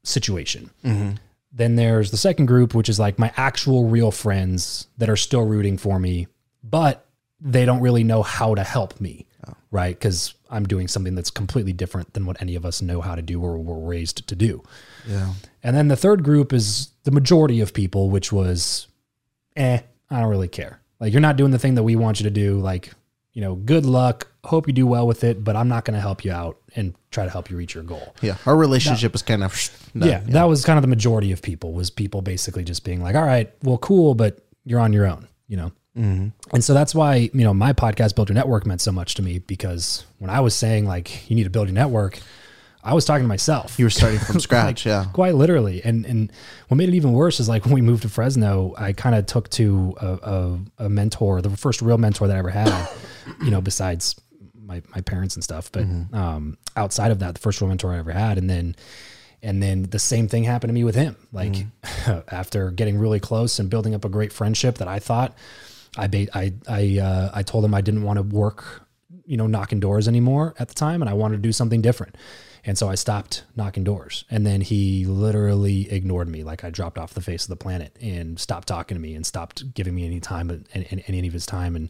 situation. Then there's the second group, which is like my actual real friends that are still rooting for me, but they don't really know how to help me, right? Because I'm doing something that's completely different than what any of us know how to do or were raised to do. Yeah. And then the third group is the majority of people, which was, eh, I don't really care. Like, you're not doing the thing that we want you to do. Like, you know, good luck. Hope you do well with it, but I'm not going to help you out and try to help you reach your goal. Yeah. Our relationship was kind of done. yeah, that was kind of the majority of people was people basically just being like, all right, well, cool, but you're on your own, you know? Mm-hmm. And so that's why, you know, my podcast, Build Your Network, meant so much to me because when I was saying like, you need to build your network, I was talking to myself. You were starting from scratch. yeah. quite literally. And and what made it even worse is like when we moved to Fresno, I kind of took to a, a, a mentor, the first real mentor that I ever had, you know, besides my, my parents and stuff. But um, outside of that, the first real mentor I ever had. And then and then the same thing happened to me with him. Like after getting really close and building up a great friendship that I thought I ba- I I uh, I told him I didn't want to work, you know, knocking doors anymore at the time, and I wanted to do something different. And so I stopped knocking doors. And then he literally ignored me, like I dropped off the face of the planet, and stopped talking to me, and stopped giving me any time, and, and, and any of his time, and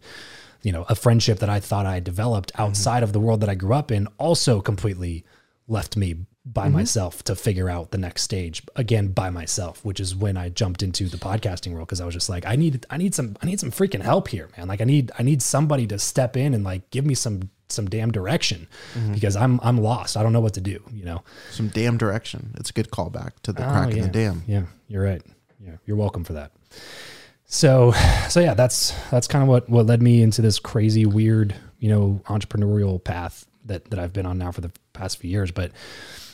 you know, a friendship that I thought I had developed mm-hmm. outside of the world that I grew up in also completely left me by mm-hmm. myself to figure out the next stage again by myself, which is when I jumped into the podcasting world. Because I was just like, I need, I need some, I need some freaking help here, man. Like I need, I need somebody to step in and like give me some, some damn direction mm-hmm. because I'm, I'm lost. I don't know what to do. You know. Some damn direction. It's a good callback to the Oh, crack in the dam. Yeah, you're right. Yeah, you're welcome for that. So, so yeah, that's that's kind of what what led me into this crazy, weird, you know, entrepreneurial path that that I've been on now for the past few years. But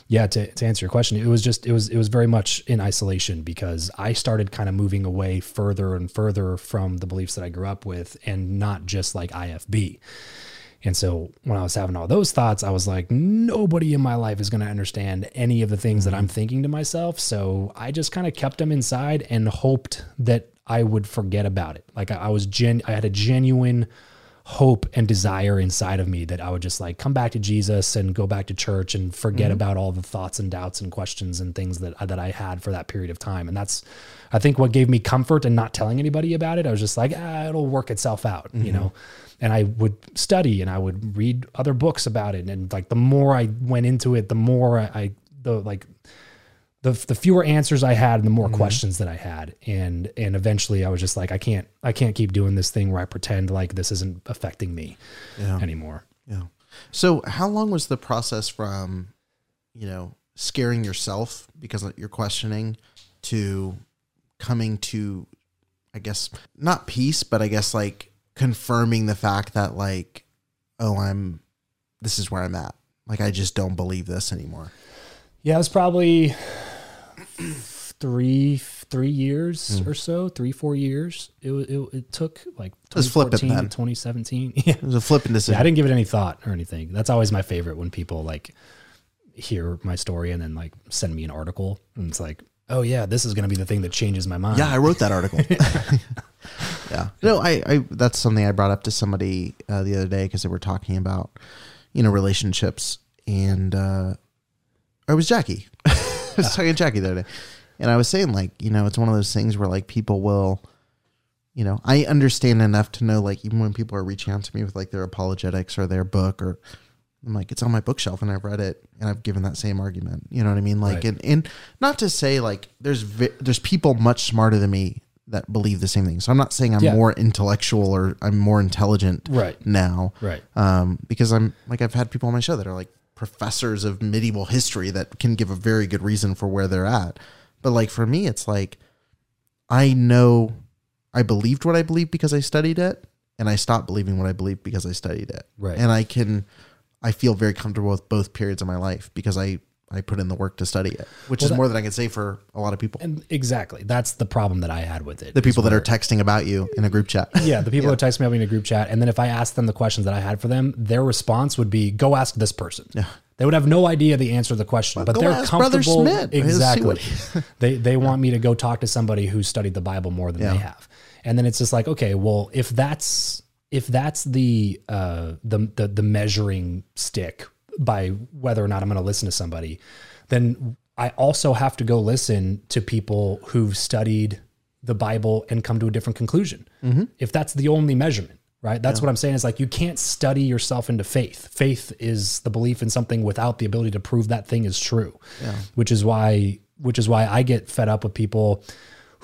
yeah, to to answer your question, it was just it was it was very much in isolation because I started kind of moving away further and further from the beliefs that I grew up with, and not just like IFB. And so when I was having all those thoughts, I was like, nobody in my life is going to understand any of the things that I'm mm-hmm. thinking to myself. So I just kind of kept them inside and hoped that I would forget about it. Like I, was gen, I had a genuine hope and desire inside of me that I would just like come back to Jesus and go back to church and forget mm-hmm. about all the thoughts and doubts and questions and things that that I had for that period of time. And that's, I think, what gave me comfort in not telling anybody about it. I was just like, ah, it'll work itself out, you mm-hmm. know. And I would study and I would read other books about it. And like the more I went into it, the more I, I the like the the fewer answers I had and the more mm-hmm. questions that I had. And and eventually I was just like, I can't I can't keep doing this thing where I pretend like this isn't affecting me anymore. Yeah. So, how long was the process from, you know, scaring yourself because you're questioning to coming to, I guess, not peace, but I guess like confirming the fact that, like, oh, I'm, this is where I'm at. Like, I just don't believe this anymore. Yeah, it was probably three three years hmm. or so, three four years. It it, it took like was flippant 2014 to then. 2017. Yeah. It was a flipping Yeah, decision. I didn't give it any thought or anything. That's always my favorite when people like hear my story and then like send me an article and it's like, oh yeah, this is going to be the thing that changes my mind. Yeah, I wrote that article. yeah. No, I, I, that's something I brought up to somebody uh, the other day because they were talking about, you know, relationships. And uh, I was Jackie. I was talking to Jackie the other day. And I was saying, like, you know, it's one of those things where, like, people will, you know, I understand enough to know, like, even when people are reaching out to me with, like, their apologetics or their book or, I'm like, it's on my bookshelf and I've read it and I've given that same argument. You know what I mean? Like, Right. and, and not to say like there's vi- there's people much smarter than me that believe the same thing. So I'm not saying I'm Yeah. more intellectual or I'm more intelligent Right. now. Right. Um, because I'm like I've had people on my show that are like professors of medieval history that can give a very good reason for where they're at. But like for me, it's like I know I believed what I believed because I studied it, and I stopped believing what I believed because I studied it. Right. And I can I feel very comfortable with both periods of my life because I I put in the work to study it, which is that- more than I can say for a lot of people. And exactly. That's the problem that I had with it. the people that are texting about you in a group chat. yeah, the people that text me up in a group chat, and then if I asked them the questions that I had for them, their response would be, "Go ask this person." Yeah. They would have no idea the answer to the question, but they're comfortable. Exactly. they they want me to go talk to somebody who studied the Bible more than Yeah. they have, and then it's just like, okay, well, if that's if that's the uh, the, the the measuring stick by whether or not I'm going to listen to somebody, then I also have to go listen to people who've studied the Bible and come to a different conclusion. If that's the only measurement, right? That's what I'm saying is like you can't study yourself into faith. Faith is the belief in something without the ability to prove that thing is true. Yeah. Which is why which is why I get fed up with people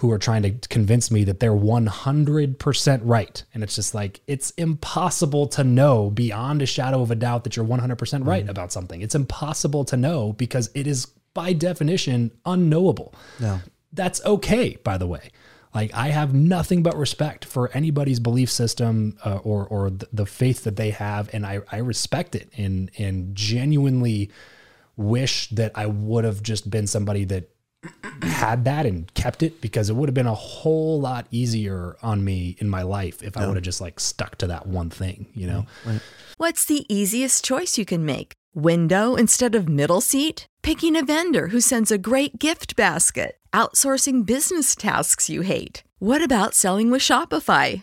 who are trying to convince me that they're 100% right. And it's just like, it's impossible to know beyond a shadow of a doubt that you're 100% right Mm-hmm. about something. It's impossible to know because it is, by definition, unknowable. Yeah. That's okay, by the way. Like, I have nothing but respect for anybody's belief system uh, or, or th- the faith that they have. And I, I respect it and, and genuinely wish that I would have just been somebody that had that and kept it because it would have been a whole lot easier on me in my life if I would have just like stuck to that one thing, you know? What's the easiest choice you can make? Window instead of middle seat? Picking a vendor who sends a great gift basket? Outsourcing business tasks you hate? What about selling with Shopify?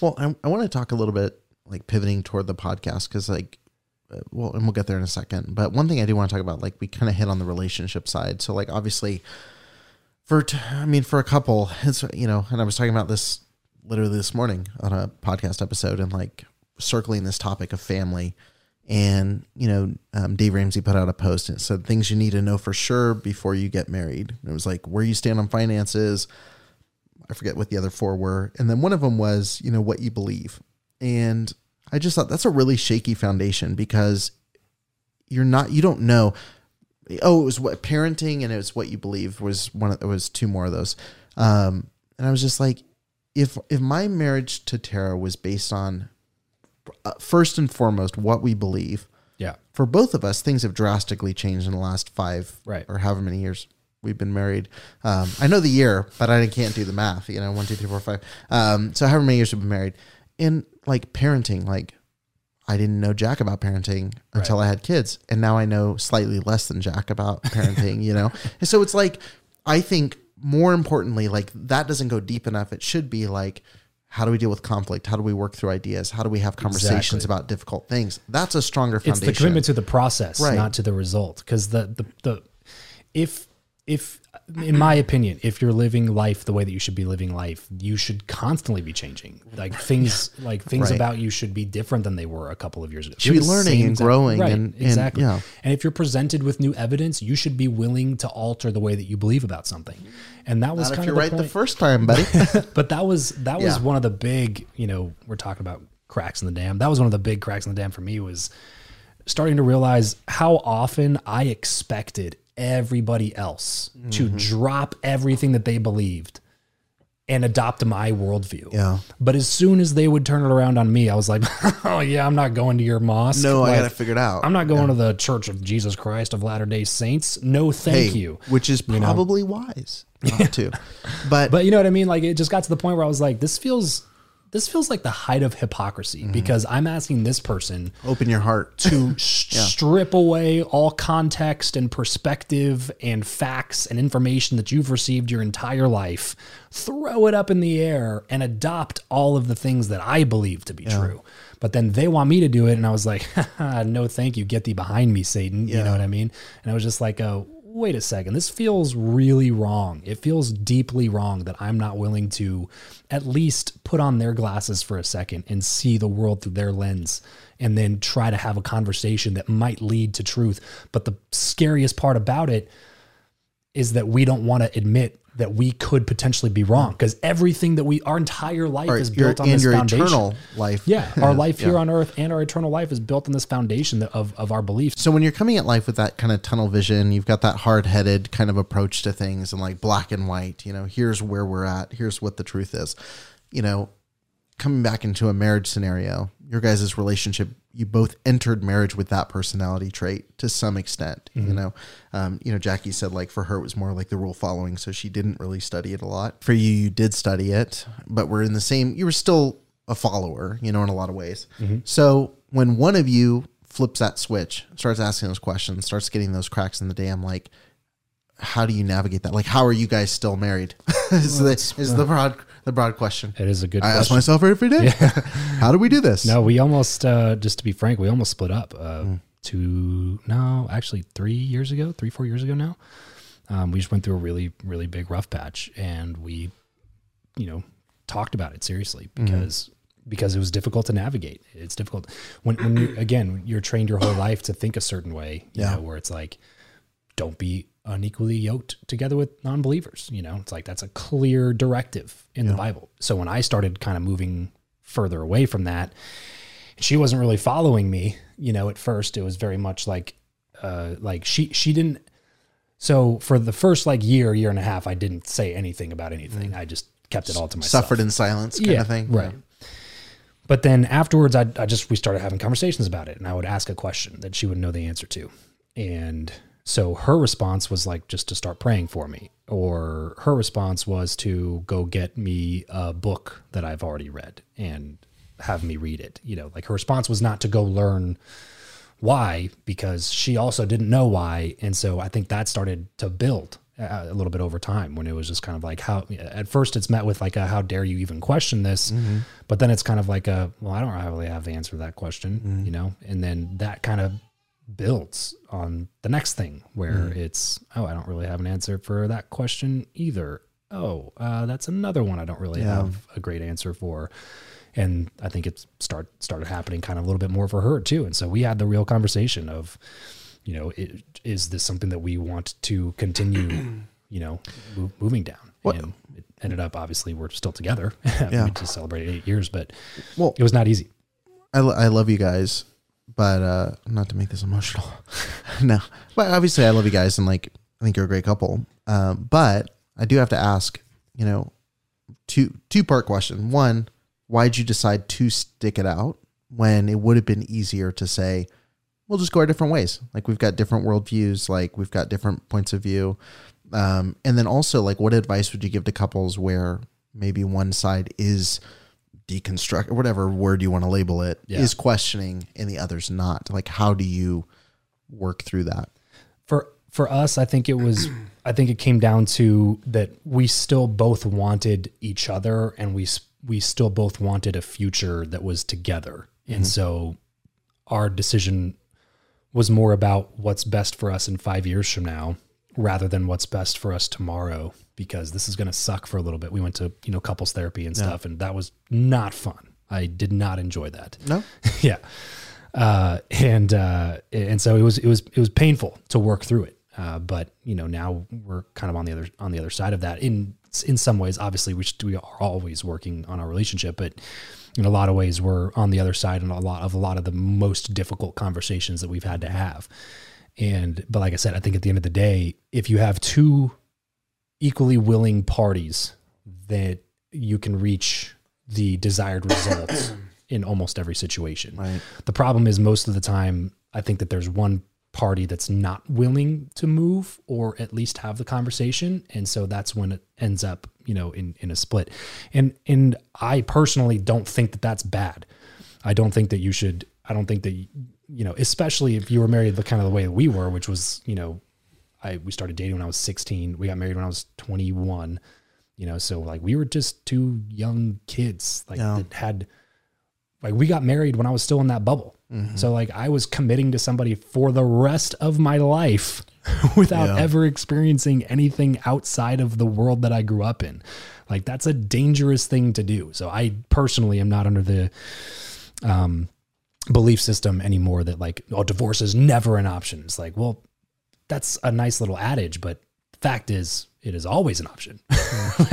Well, I, I want to talk a little bit like pivoting toward the podcast because, like, uh, well, and we'll get there in a second. But one thing I do want to talk about, like, we kind of hit on the relationship side. So, like, obviously, for t- I mean, for a couple, it's you know, and I was talking about this literally this morning on a podcast episode, and like circling this topic of family. And you know, um, Dave Ramsey put out a post and said things you need to know for sure before you get married. And it was like where you stand on finances, I forget what the other four were. And then one of them was, you know, what you believe. And I just thought that's a really shaky foundation because you're not, you don't know. Oh, it was what parenting and it was what you believe was one of, it was two more of those. Um, and I was just like, if, if my marriage to Tara was based on uh, first and foremost what we believe, Yeah. for both of us, things have drastically changed in the last five Right. or however many years we've been married. Um, I know the year, but I can't do the math. You know, one, two, three, four, five. Um, so however many years we've been married, and like parenting, like I didn't know Jack about parenting until I had kids, and now I know slightly less than Jack about parenting. you know, and so it's like I think more importantly, like that doesn't go deep enough. It should be like. How do we deal with conflict? How do we work through ideas? How do we have conversations Exactly. about difficult things? That's a stronger foundation. it's the commitment to the process Right. not to the result because the, the the if if in my opinion if you're living life the way that you should be living life you should constantly be changing like things like things Right. about you should be different than they were a couple of years ago Should You're be learning and growing right, and- and- exactly yeah. and if you're presented with new evidence you should be willing to alter the way that you believe about something and that was Not if kind you're of the right the point first time, buddy. but that was that was Yeah. one of the big you know we're talking about cracks in the dam that was one of the big cracks in the dam for me was starting to realize how often i expected everybody else to Mm-hmm. drop everything that they believed and adopt my worldview Yeah. but as soon as they would turn it around on me i was like oh yeah i'm not going to your mosque no, I got to figure it out. i'm not going to the church of jesus christ of latter day saints no thank Hey, you Which is know? probably wise not to. But, But you know what I mean? Like it just got to the point where I was like, this feels this feels like the height of hypocrisy Mm-hmm. because I'm asking this person open your heart. to s- strip away all context and perspective and facts and information that you've received your entire life, throw it up in the air and adopt all of the things that I believe to be true. But then they want me to do it. And I was like, no, thank you. Get thee behind me, Satan. You know what I mean? And I was just like, oh, wait a second. This feels really wrong. It feels deeply wrong that I'm not willing to at least put on their glasses for a second and see the world through their lens and then try to have a conversation that might lead to truth. But the scariest part about it is that we don't want to admit that we could potentially be wrong because everything that we our entire life Or is built on and this your foundation. eternal life. Yeah, our life here on earth and our eternal life is built on this foundation of of our beliefs. So when you're coming at life with that kind of tunnel vision, you've got that hard-headed kind of approach to things and like black and white, you know, here's where we're at, here's what the truth is. You know, coming back into a marriage scenario, your guys' relationship, you both entered marriage with that personality trait to some extent. You know, um, you know, Jackie said like for her it was more like the rule following, so she didn't really study it a lot. For you, you did study it, but we're in the same. You were still a follower, you know, in a lot of ways. So when one of you flips that switch, starts asking those questions, starts getting those cracks in the dam, like how do you navigate that? Like, how are you guys still married? is the, is the broad the broad question. It is a good question. I ask myself every day. how do we do this? No, we almost, uh, just to be frank, we almost split up uh, Mm. two, no, actually three years ago, three, four years ago now. Um, we just went through a really, really big rough patch and we, you know, talked about it seriously Mm-hmm. because, because it was difficult to navigate. It's difficult when, when you, again, you're trained your whole life to think a certain way, you Yeah. know, where it's like, don't be unequally yoked together with non-believers. You know, it's like that's a clear directive in the Bible. So when I started kind of moving further away from that, she wasn't really following me. You know, at first it was very much like, uh, like she she didn't. So for the first like year, year and a half, I didn't say anything about anything. I just kept it all to myself. Suffered in silence, kind of thing. Right. But then afterwards, I, I just, we started having conversations about it and I would ask a question that she would know the answer to. And so her response was like just to start praying for me, or her response was to go get me a book that I've already read and have me read it. You know, like her response was not to go learn why because she also didn't know why and so i think that started to build uh, a little bit over time when it was just kind of like how at first it's met with like a how dare you even question this? But then it's kind of like a well i don't really have the answer to that question you know? And then that kind of builds on the next thing where it's oh i don't really have an answer for that question either oh uh, that's another one i don't really have a great answer for and I think it start started happening kind of a little bit more for her too. And so we had the real conversation of, you know, it, is this something that we want to continue, you know, mo- moving down? And it ended up obviously we're still together. Yeah. we just celebrated eight years, but Well- it was not easy. I, lo- I love you guys, but uh, not to make this emotional. no, but obviously I love you guys, and like I think you're a great couple. Um, but I do have to ask, you know, two two part question. One, why'd you decide to stick it out when it would have been easier to say, we'll just go our different ways? Like we've got different worldviews, like we've got different points of view. Um, and then also, like, what advice would you give to couples where maybe one side is deconstruct or whatever word you want to label it is Yeah. questioning and the other's not? Like, how do you work through that? for for us i think it was i think it came down to that we still both wanted each other and we we still both wanted a future that was together and mm-hmm. so our decision was more about what's best for us in 5 years from now rather than what's best for us tomorrow because this is going to suck for a little bit we went to you know couples therapy and stuff and that was not fun i did not enjoy that No? yeah uh, and uh, and so it was it was it was painful to work through it. Uh, but you know now we're kind of on the other on the other side of that. In in some ways, obviously, we should, we are always working on our relationship, but in a lot of ways, we're on the other side in a lot of a lot of the most difficult conversations that we've had to have. And but like I said, I think at the end of the day, if you have two equally willing parties, that you can reach the desired results in almost every situation. Right. The problem is most of the time, I think that there's one party that's not willing to move or at least have the conversation, and so that's when it ends up, you know, in in a split. And and I personally don't think that that's bad. I don't think that you should. I don't think that you know, especially if you were married the kind of the way that we were, which was, you know, I we started dating when I was 16. We got married when I was 21. You know, so like we were just two young kids, like Yeah. that had like we got married when I was still in that bubble. So like I was committing to somebody for the rest of my life without Yeah. ever experiencing anything outside of the world that I grew up in. Like that's a dangerous thing to do. So I personally am not under the um belief system anymore that like oh divorce is never an option. It's like, well, that's a nice little adage, but fact is, it is always an option.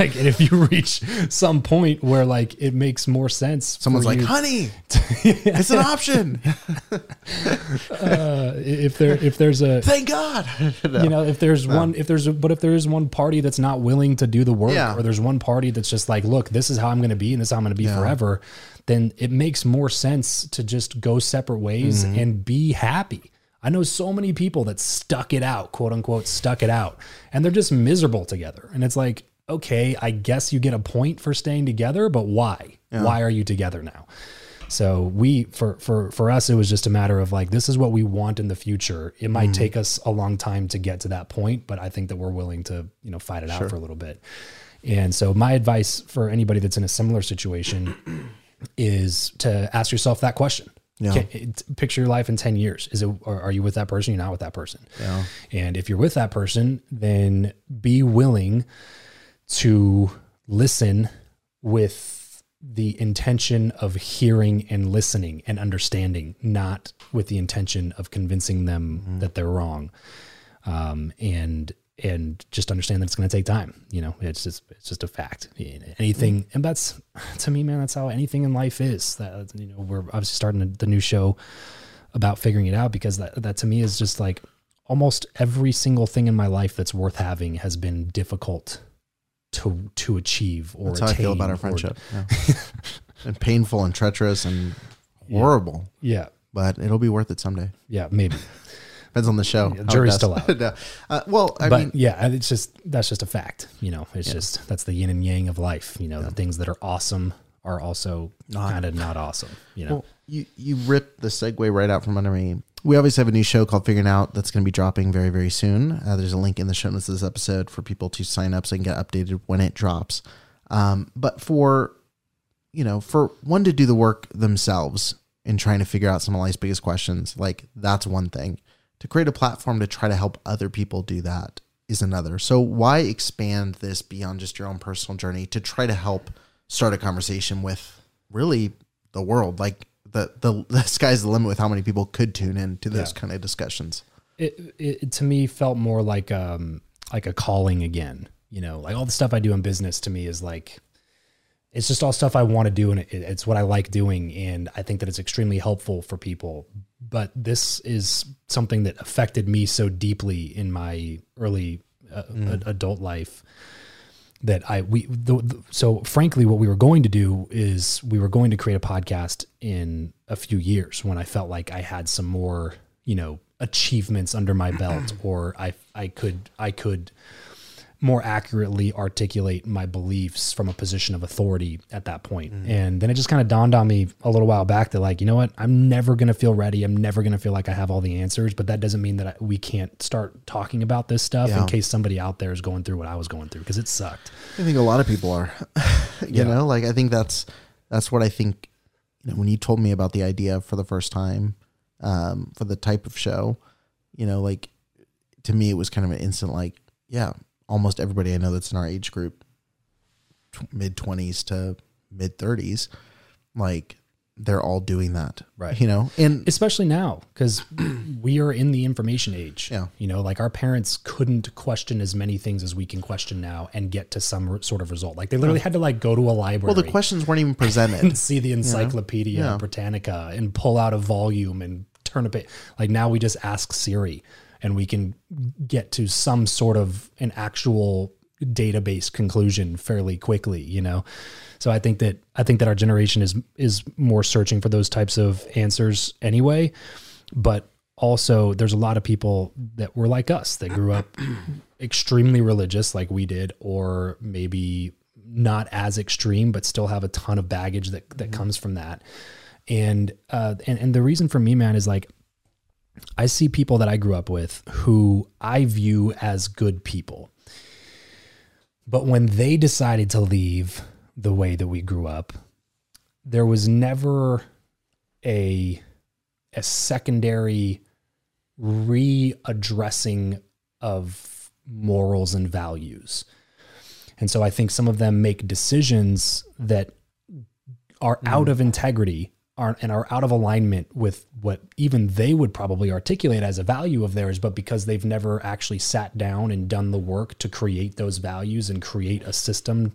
like, and if you reach some point where like it makes more sense, Someone's like, honey, it's an option. uh, if there if there's a Thank God. you know if there's one if there's a, but if there is one party that's not willing to do the work Yeah. or there's one party that's just like look this is how i'm going to be and this is how i'm going to be forever then it makes more sense to just go separate ways Mm-hmm. and be happy i know so many people that stuck it out quote unquote stuck it out and they're just miserable together and it's like okay i guess you get a point for staying together but why why are you together now so we for for for us it was just a matter of like this is what we want in the future. It might mm-hmm. take us a long time to get to that point, but I think that we're willing to, you know, fight it out for a little bit. And so my advice for anybody that's in a similar situation is to ask yourself that question. Yeah. Can- picture your life in 10 years. Is it are you with that person? You're not with that person. Yeah. And if you're with that person, then be willing to listen with the intention of hearing and listening and understanding, not with the intention of convincing them that they're wrong. Um, and and just understand that it's going to take time. You know, it's just it's just a fact. Anything, and that's to me, man, that's how anything in life is. That you know, we're obviously starting the- new show about figuring it out because that that to me is just like almost every single thing in my life that's worth having has been difficult to to achieve or That's how I feel about our or- friendship. Yeah. and painful and treacherous and horrible, yeah, but it'll be worth it someday. yeah, maybe. Depends on the show. Yeah, jury's still out. No. uh, well, I but mean, yeah, it's just that's just a fact. You know, it's just that's the yin and yang of life. You know, the things that are awesome are also kind of not awesome. You know, Well, you you ripped the segue right out from under me. We obviously have a new show called Figuring Out that's going to be dropping very very soon. Uh, there's a link in the show notes of this episode for people to sign up so they can get updated when it drops. Um, but for you know, for one to do the work themselves in trying to figure out some of life's biggest questions, like that's one thing. To create a platform to try to help other people do that is another. So why expand this beyond just your own personal journey to try to help start a conversation with really the world? Like the the, the sky's the limit with how many people could tune in to those Yeah. kind of discussions. it, it to me felt more like um like a calling again. You know, like all the stuff I do in business to me is like it's just all stuff I want to do and it, it's what I like doing and I think that it's extremely helpful for people. But this is something that affected me so deeply in my early uh, ad- adult life that I we the, the- so frankly what we were going to do is we were going to create a podcast in a few years when I felt like I had some more you know achievements under my belt or I I could I could more accurately articulate my beliefs from a position of authority at that point. And then it just kind of dawned on me a little while back that like, you know what? I'm never going to feel ready. I'm never going to feel like I have all the answers, but that doesn't mean that I, we can't start talking about this stuff Yeah. in case somebody out there is going through what I was going through because it sucked. I think a lot of people are. you Yeah. know, like I think that's that's what I think. You know, when you told me about the idea for the first time um, for the type of show, you know, like to me it was kind of an instant like, yeah, almost everybody I know that's in our age group, tw- mid twenties to mid thirties, like they're all doing that, Right. You know, and especially now because we are in the information age Yeah. you know like our parents couldn't question as many things as we can question now and get to some sort of result like they literally had to like go to a library well, the questions weren't even presented. and see the encyclopedia Yeah. britannica and pull out a volume and turn a bit like now we just ask siri and we can get to some sort of an actual database conclusion fairly quickly you know? So i think that i think that our generation is is more searching for those types of answers anyway. But also there's a lot of people that were like us that grew up extremely religious like we did or maybe not as extreme but still have a ton of baggage that that comes from that. And uh and, and the reason for me man is like I see people that I grew up with who I view as good people. But when they decided to leave the way that we grew up, there was never a a secondary readdressing of morals and values. And so I think some of them make decisions that are out of integrity are and are out of alignment with what even they would probably articulate as a value of theirs, but because they've never actually sat down and done the work to create those values and create a system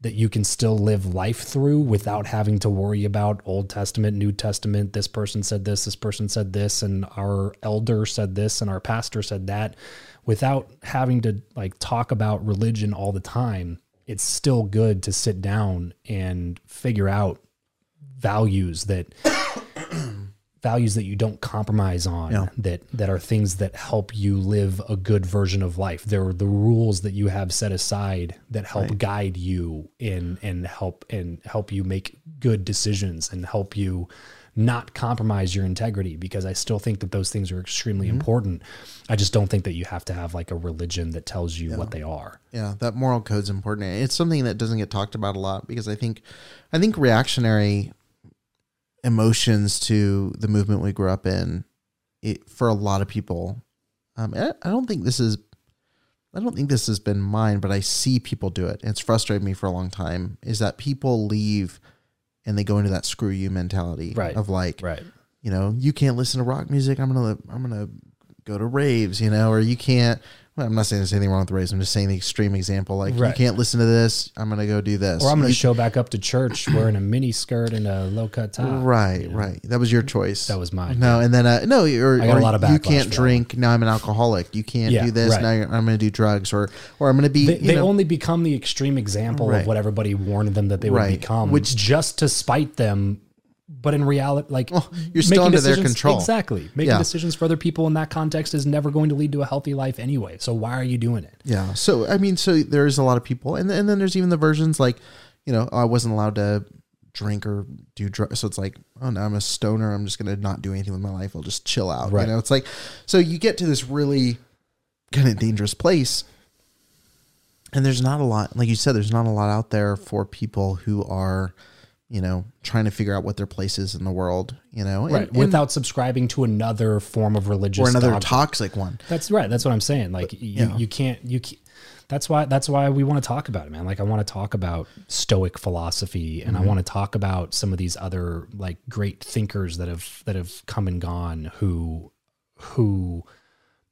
that you can still live life through without having to worry about Old Testament, New Testament. This person said this, this person said this, and our elder said this, and our pastor said that, without having to like talk about religion all the time. It's still good to sit down and figure out values that values that you don't compromise on Yeah. that that are things that help you live a good version of life there are the rules that you have set aside that help guide you in and help and help you make good decisions and help you not compromise your integrity because I still think that those things are extremely mm-hmm. important. I just don't think that you have to have like a religion that tells you what they are. Yeah, that moral code's important. It's something that doesn't get talked about a lot because I think, I think reactionary emotions to the movement we grew up in, it, for a lot of people, um, I, I don't think this is, I don't think this has been mine, but I see people do it. And it's frustrated me for a long time. Is that people leave and they go into that screw you mentality Right. of like, Right. you know, you can't listen to rock music. I'm gonna I'm gonna go to raves, you know, or you can't. Well, I'm not saying there's anything wrong with the race. I'm just saying the extreme example. Like you can't listen to this. I'm gonna go do this. Or I'm going to You- show back up to church wearing a mini skirt and a low cut top. Right, right. That was your choice. That was mine. No, and then uh, no, or, I got a lot of you can't drink. Now I'm an alcoholic. You can't Yeah, do this. right. Now you're, I'm going to do drugs, or or I'm going to be. They, you they know, only become the extreme example Right. of what everybody warned them that they would Right. become, which just to spite them. But in reality, like oh, you're still under their control. Exactly, making Yeah. decisions for other people in that context is never going to lead to a healthy life anyway. So why are you doing it? Yeah. So I mean, so there's a lot of people, and and then there's even the versions like, you know, I wasn't allowed to drink or do drugs. So it's like, oh no, I'm a stoner. I'm just gonna not do anything with my life. I'll just chill out. Right. You know, it's like, so you get to this really kind of dangerous place, and there's not a lot, like you said, there's not a lot out there for people who are, you know, trying to figure out what their place is in the world. You know, Right, and- without subscribing to another form of religious or another dogma. toxic one. That's right. That's what I'm saying. Like you, yeah. you can't you. Can't, that's why that's why we want to talk about it, man. Like I want to talk about Stoic philosophy, and I mm-hmm. want to talk about some of these other like great thinkers that have that have come and gone who who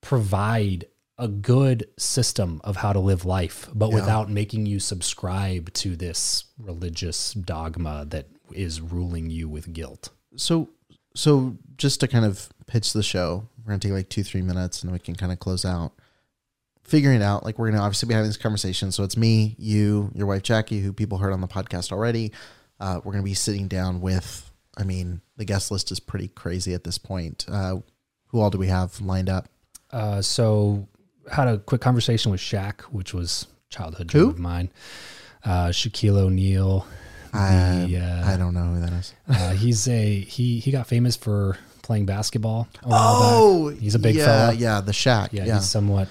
provide a good system of how to live life, but without making you subscribe to this religious dogma that is ruling you with guilt. so so just to kind of pitch the show we're gonna take like two three minutes and we can kind of close out. Figuring it out like we're gonna obviously be having this conversation. So it's me you your wife jackie who people heard on the podcast already. Uh, we're gonna be sitting down with i mean the guest list is pretty crazy at this point. Uh, who all do we have lined up? Uh, so had a quick conversation with Shaq, which was childhood dream Who? of mine. Uh, Shaquille O'Neal. I, The, uh, I don't know who that is Uh, he's a he he got famous for playing basketball. Oh he's a big yeah, fella. yeah the Shaq Yeah, yeah, he's somewhat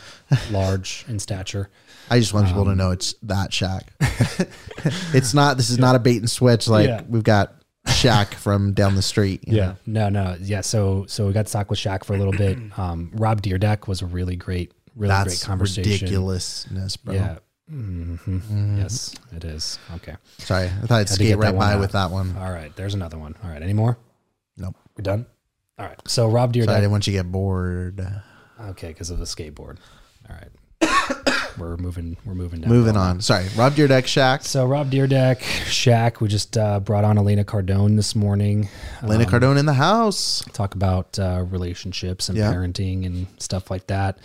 large in stature. i just want people Um, to know it's that Shaq it's not this is not a bait and switch like Yeah. we've got Shaq from down the street you know. no, no, yeah. So so we got talk with Shaq for a little bit. Um, Rob Dyrdek was a really great, really great That's conversation. ridiculousness, bro. Yeah. hmm Yes, it is. Okay. Sorry, I thought I'd skate right by out. with that one. All right. There's another one. All right. Any more? Nope. We're done? All right. So Rob Dyrdek. Sorry, I didn't want you to get bored. Okay, because of the skateboard. All right. we're moving. We're moving down. Moving on. Sorry, Rob Dyrdek Shaq. So Rob Dyrdek, Shaq. We just uh, brought on Elena Cardone this morning. Elena Um, Cardone in the house. Talk about uh, relationships and Yeah. parenting and stuff like that.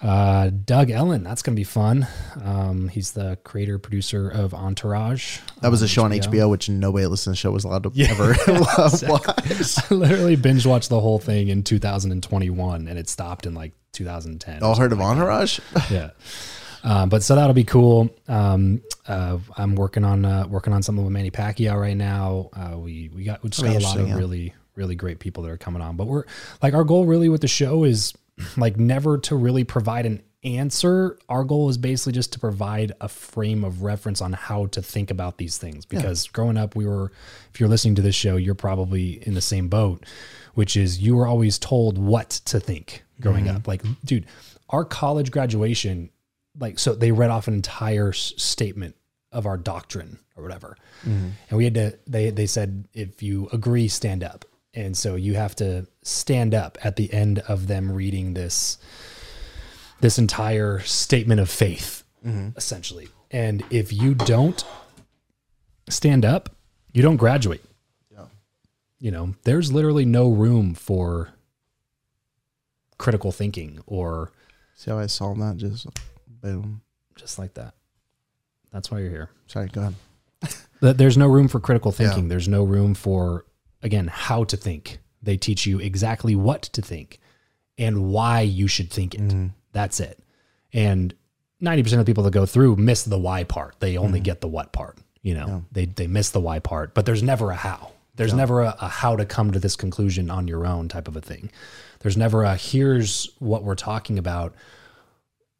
Uh, Doug Ellin, that's gonna be fun. Um, he's the creator producer of Entourage. That was a show on HBO, which nobody that listens to the show was allowed to ever watch. I literally binge watched the whole thing in 2021, and it stopped in like 2010. or All heard of like that. Entourage? yeah. Um, but so that'll be cool. Um, uh, I'm working on uh, working on something with Manny Pacquiao right now. Uh, we we got we just got a lot of yeah. really really great people that are coming on. But we're like our goal really with the show is like never to really provide an answer. Our goal is basically just to provide a frame of reference on how to think about these things. Because growing up, we were if you're listening to this show, you're probably in the same boat, which is you were always told what to think growing Mm-hmm. up. Like, dude, our college graduation like so they read off an entire s- statement of our doctrine or whatever. And we had to they they said if you agree stand up. And so you have to stand up at the end of them reading this this entire statement of faith mm-hmm. essentially. And if you don't stand up, you don't graduate. You know, there's literally no room for critical thinking or See how I solved that? Just boom. just like that. That's why you're here. Sorry, go ahead. There's no room for critical thinking. There's no room for, again, how to think. They teach you exactly what to think and why you should think it. That's it. And 90% of the people that go through miss the why part. They only get the what part. You know, they, they miss the why part, but there's never a how. There's never a, a how to come to this conclusion on your own type of a thing. There's never a here's what we're talking about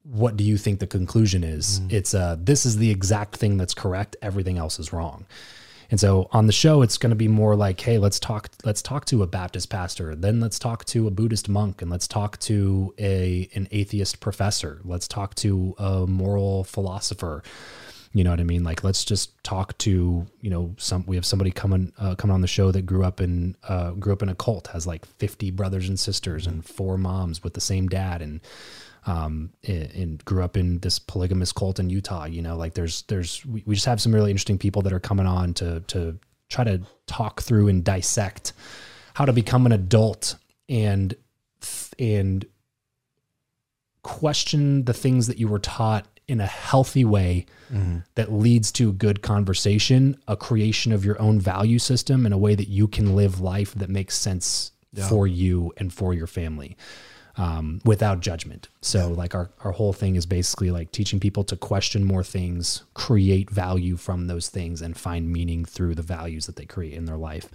what do you think the conclusion is? It's uh this is the exact thing that's correct, everything else is wrong. And so on the show it's going to be more like, hey, let's talk let's talk to a Baptist pastor, then let's talk to a Buddhist monk and let's talk to a an atheist professor. Let's talk to a moral philosopher. You know what I mean? Like let's just talk to, you know, some we have somebody coming uh, coming on the show that grew up in uh grew up in a cult, has like 50 brothers and sisters and four moms with the same dad and um, and, and grew up in this polygamous cult in Utah. You know, like there's there's we, we just have some really interesting people that are coming on to to try to talk through and dissect how to become an adult and and question the things that you were taught in a healthy way that leads to good conversation, a creation of your own value system in a way that you can live life that makes sense for you and for your family um, without judgment. So, like, our, our whole thing is basically like teaching people to question more things, create value from those things, and find meaning through the values that they create in their life.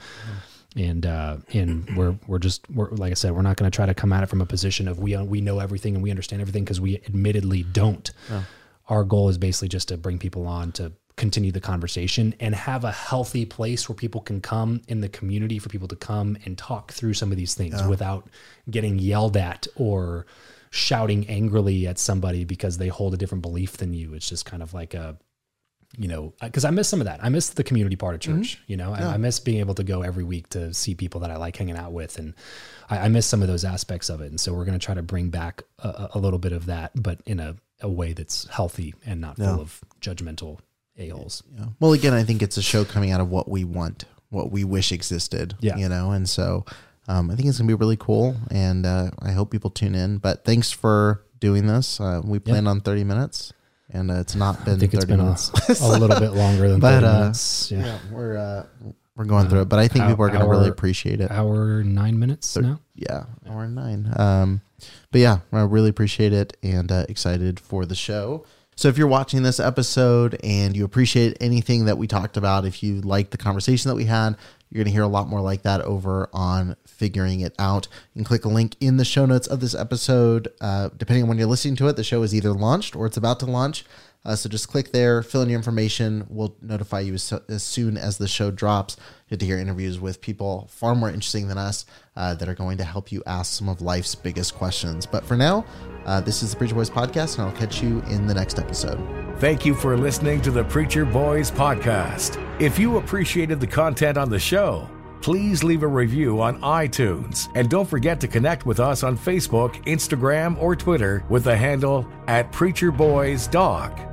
And uh, and we're we're just we're like I said, we're not going to try to come at it from a position of we we know everything and we understand everything because we admittedly don't. Our goal is basically just to bring people on to continue the conversation and have a healthy place where people can come in the community for people to come and talk through some of these things without getting yelled at or shouting angrily at somebody because they hold a different belief than you. It's just kind of like a, you know, because I miss some of that. I miss the community part of mm-hmm. church. You know, I, I miss being able to go every week to see people that I like hanging out with, and I, I miss some of those aspects of it. And so we're going to try to bring back a- a, a little bit of that, but in a, a way that's healthy and not full of judgmental a holes. Yeah. Well, again, I think it's a show coming out of what we want, what we wish existed. Yeah. You know, and so um, I think it's gonna be really cool, and uh, I hope people tune in. But thanks for doing this. Uh, we planned on thirty minutes, and uh, it's not been I think thirty it's been a, minutes. a little bit longer than that. But, 30 uh, minutes. Yeah. yeah, we're uh, we're going through it, but I think Hour- people are gonna really appreciate it. Hour nine minutes now. yeah, hour nine. Um, but yeah, I really appreciate it and uh, excited for the show. So if you're watching this episode and you appreciate anything that we talked about, if you like the conversation that we had, you're going to hear a lot more like that over on figuring it out. You can click a link in the show notes of this episode. Uh, depending on when you're listening to it, the show is either launched or it's about to launch. Uh, so just click there, fill in your information. We'll notify you as, as soon as the show drops. Get to hear interviews with people far more interesting than us uh, that are going to help you ask some of life's biggest questions. But for now, uh, this is the Preacher Boys podcast, and I'll catch you in the next episode. Thank you for listening to the Preacher Boys podcast. If you appreciated the content on the show, please leave a review on iTunes and don't forget to connect with us on Facebook, Instagram, or Twitter with the handle at Preacher Boys Doc.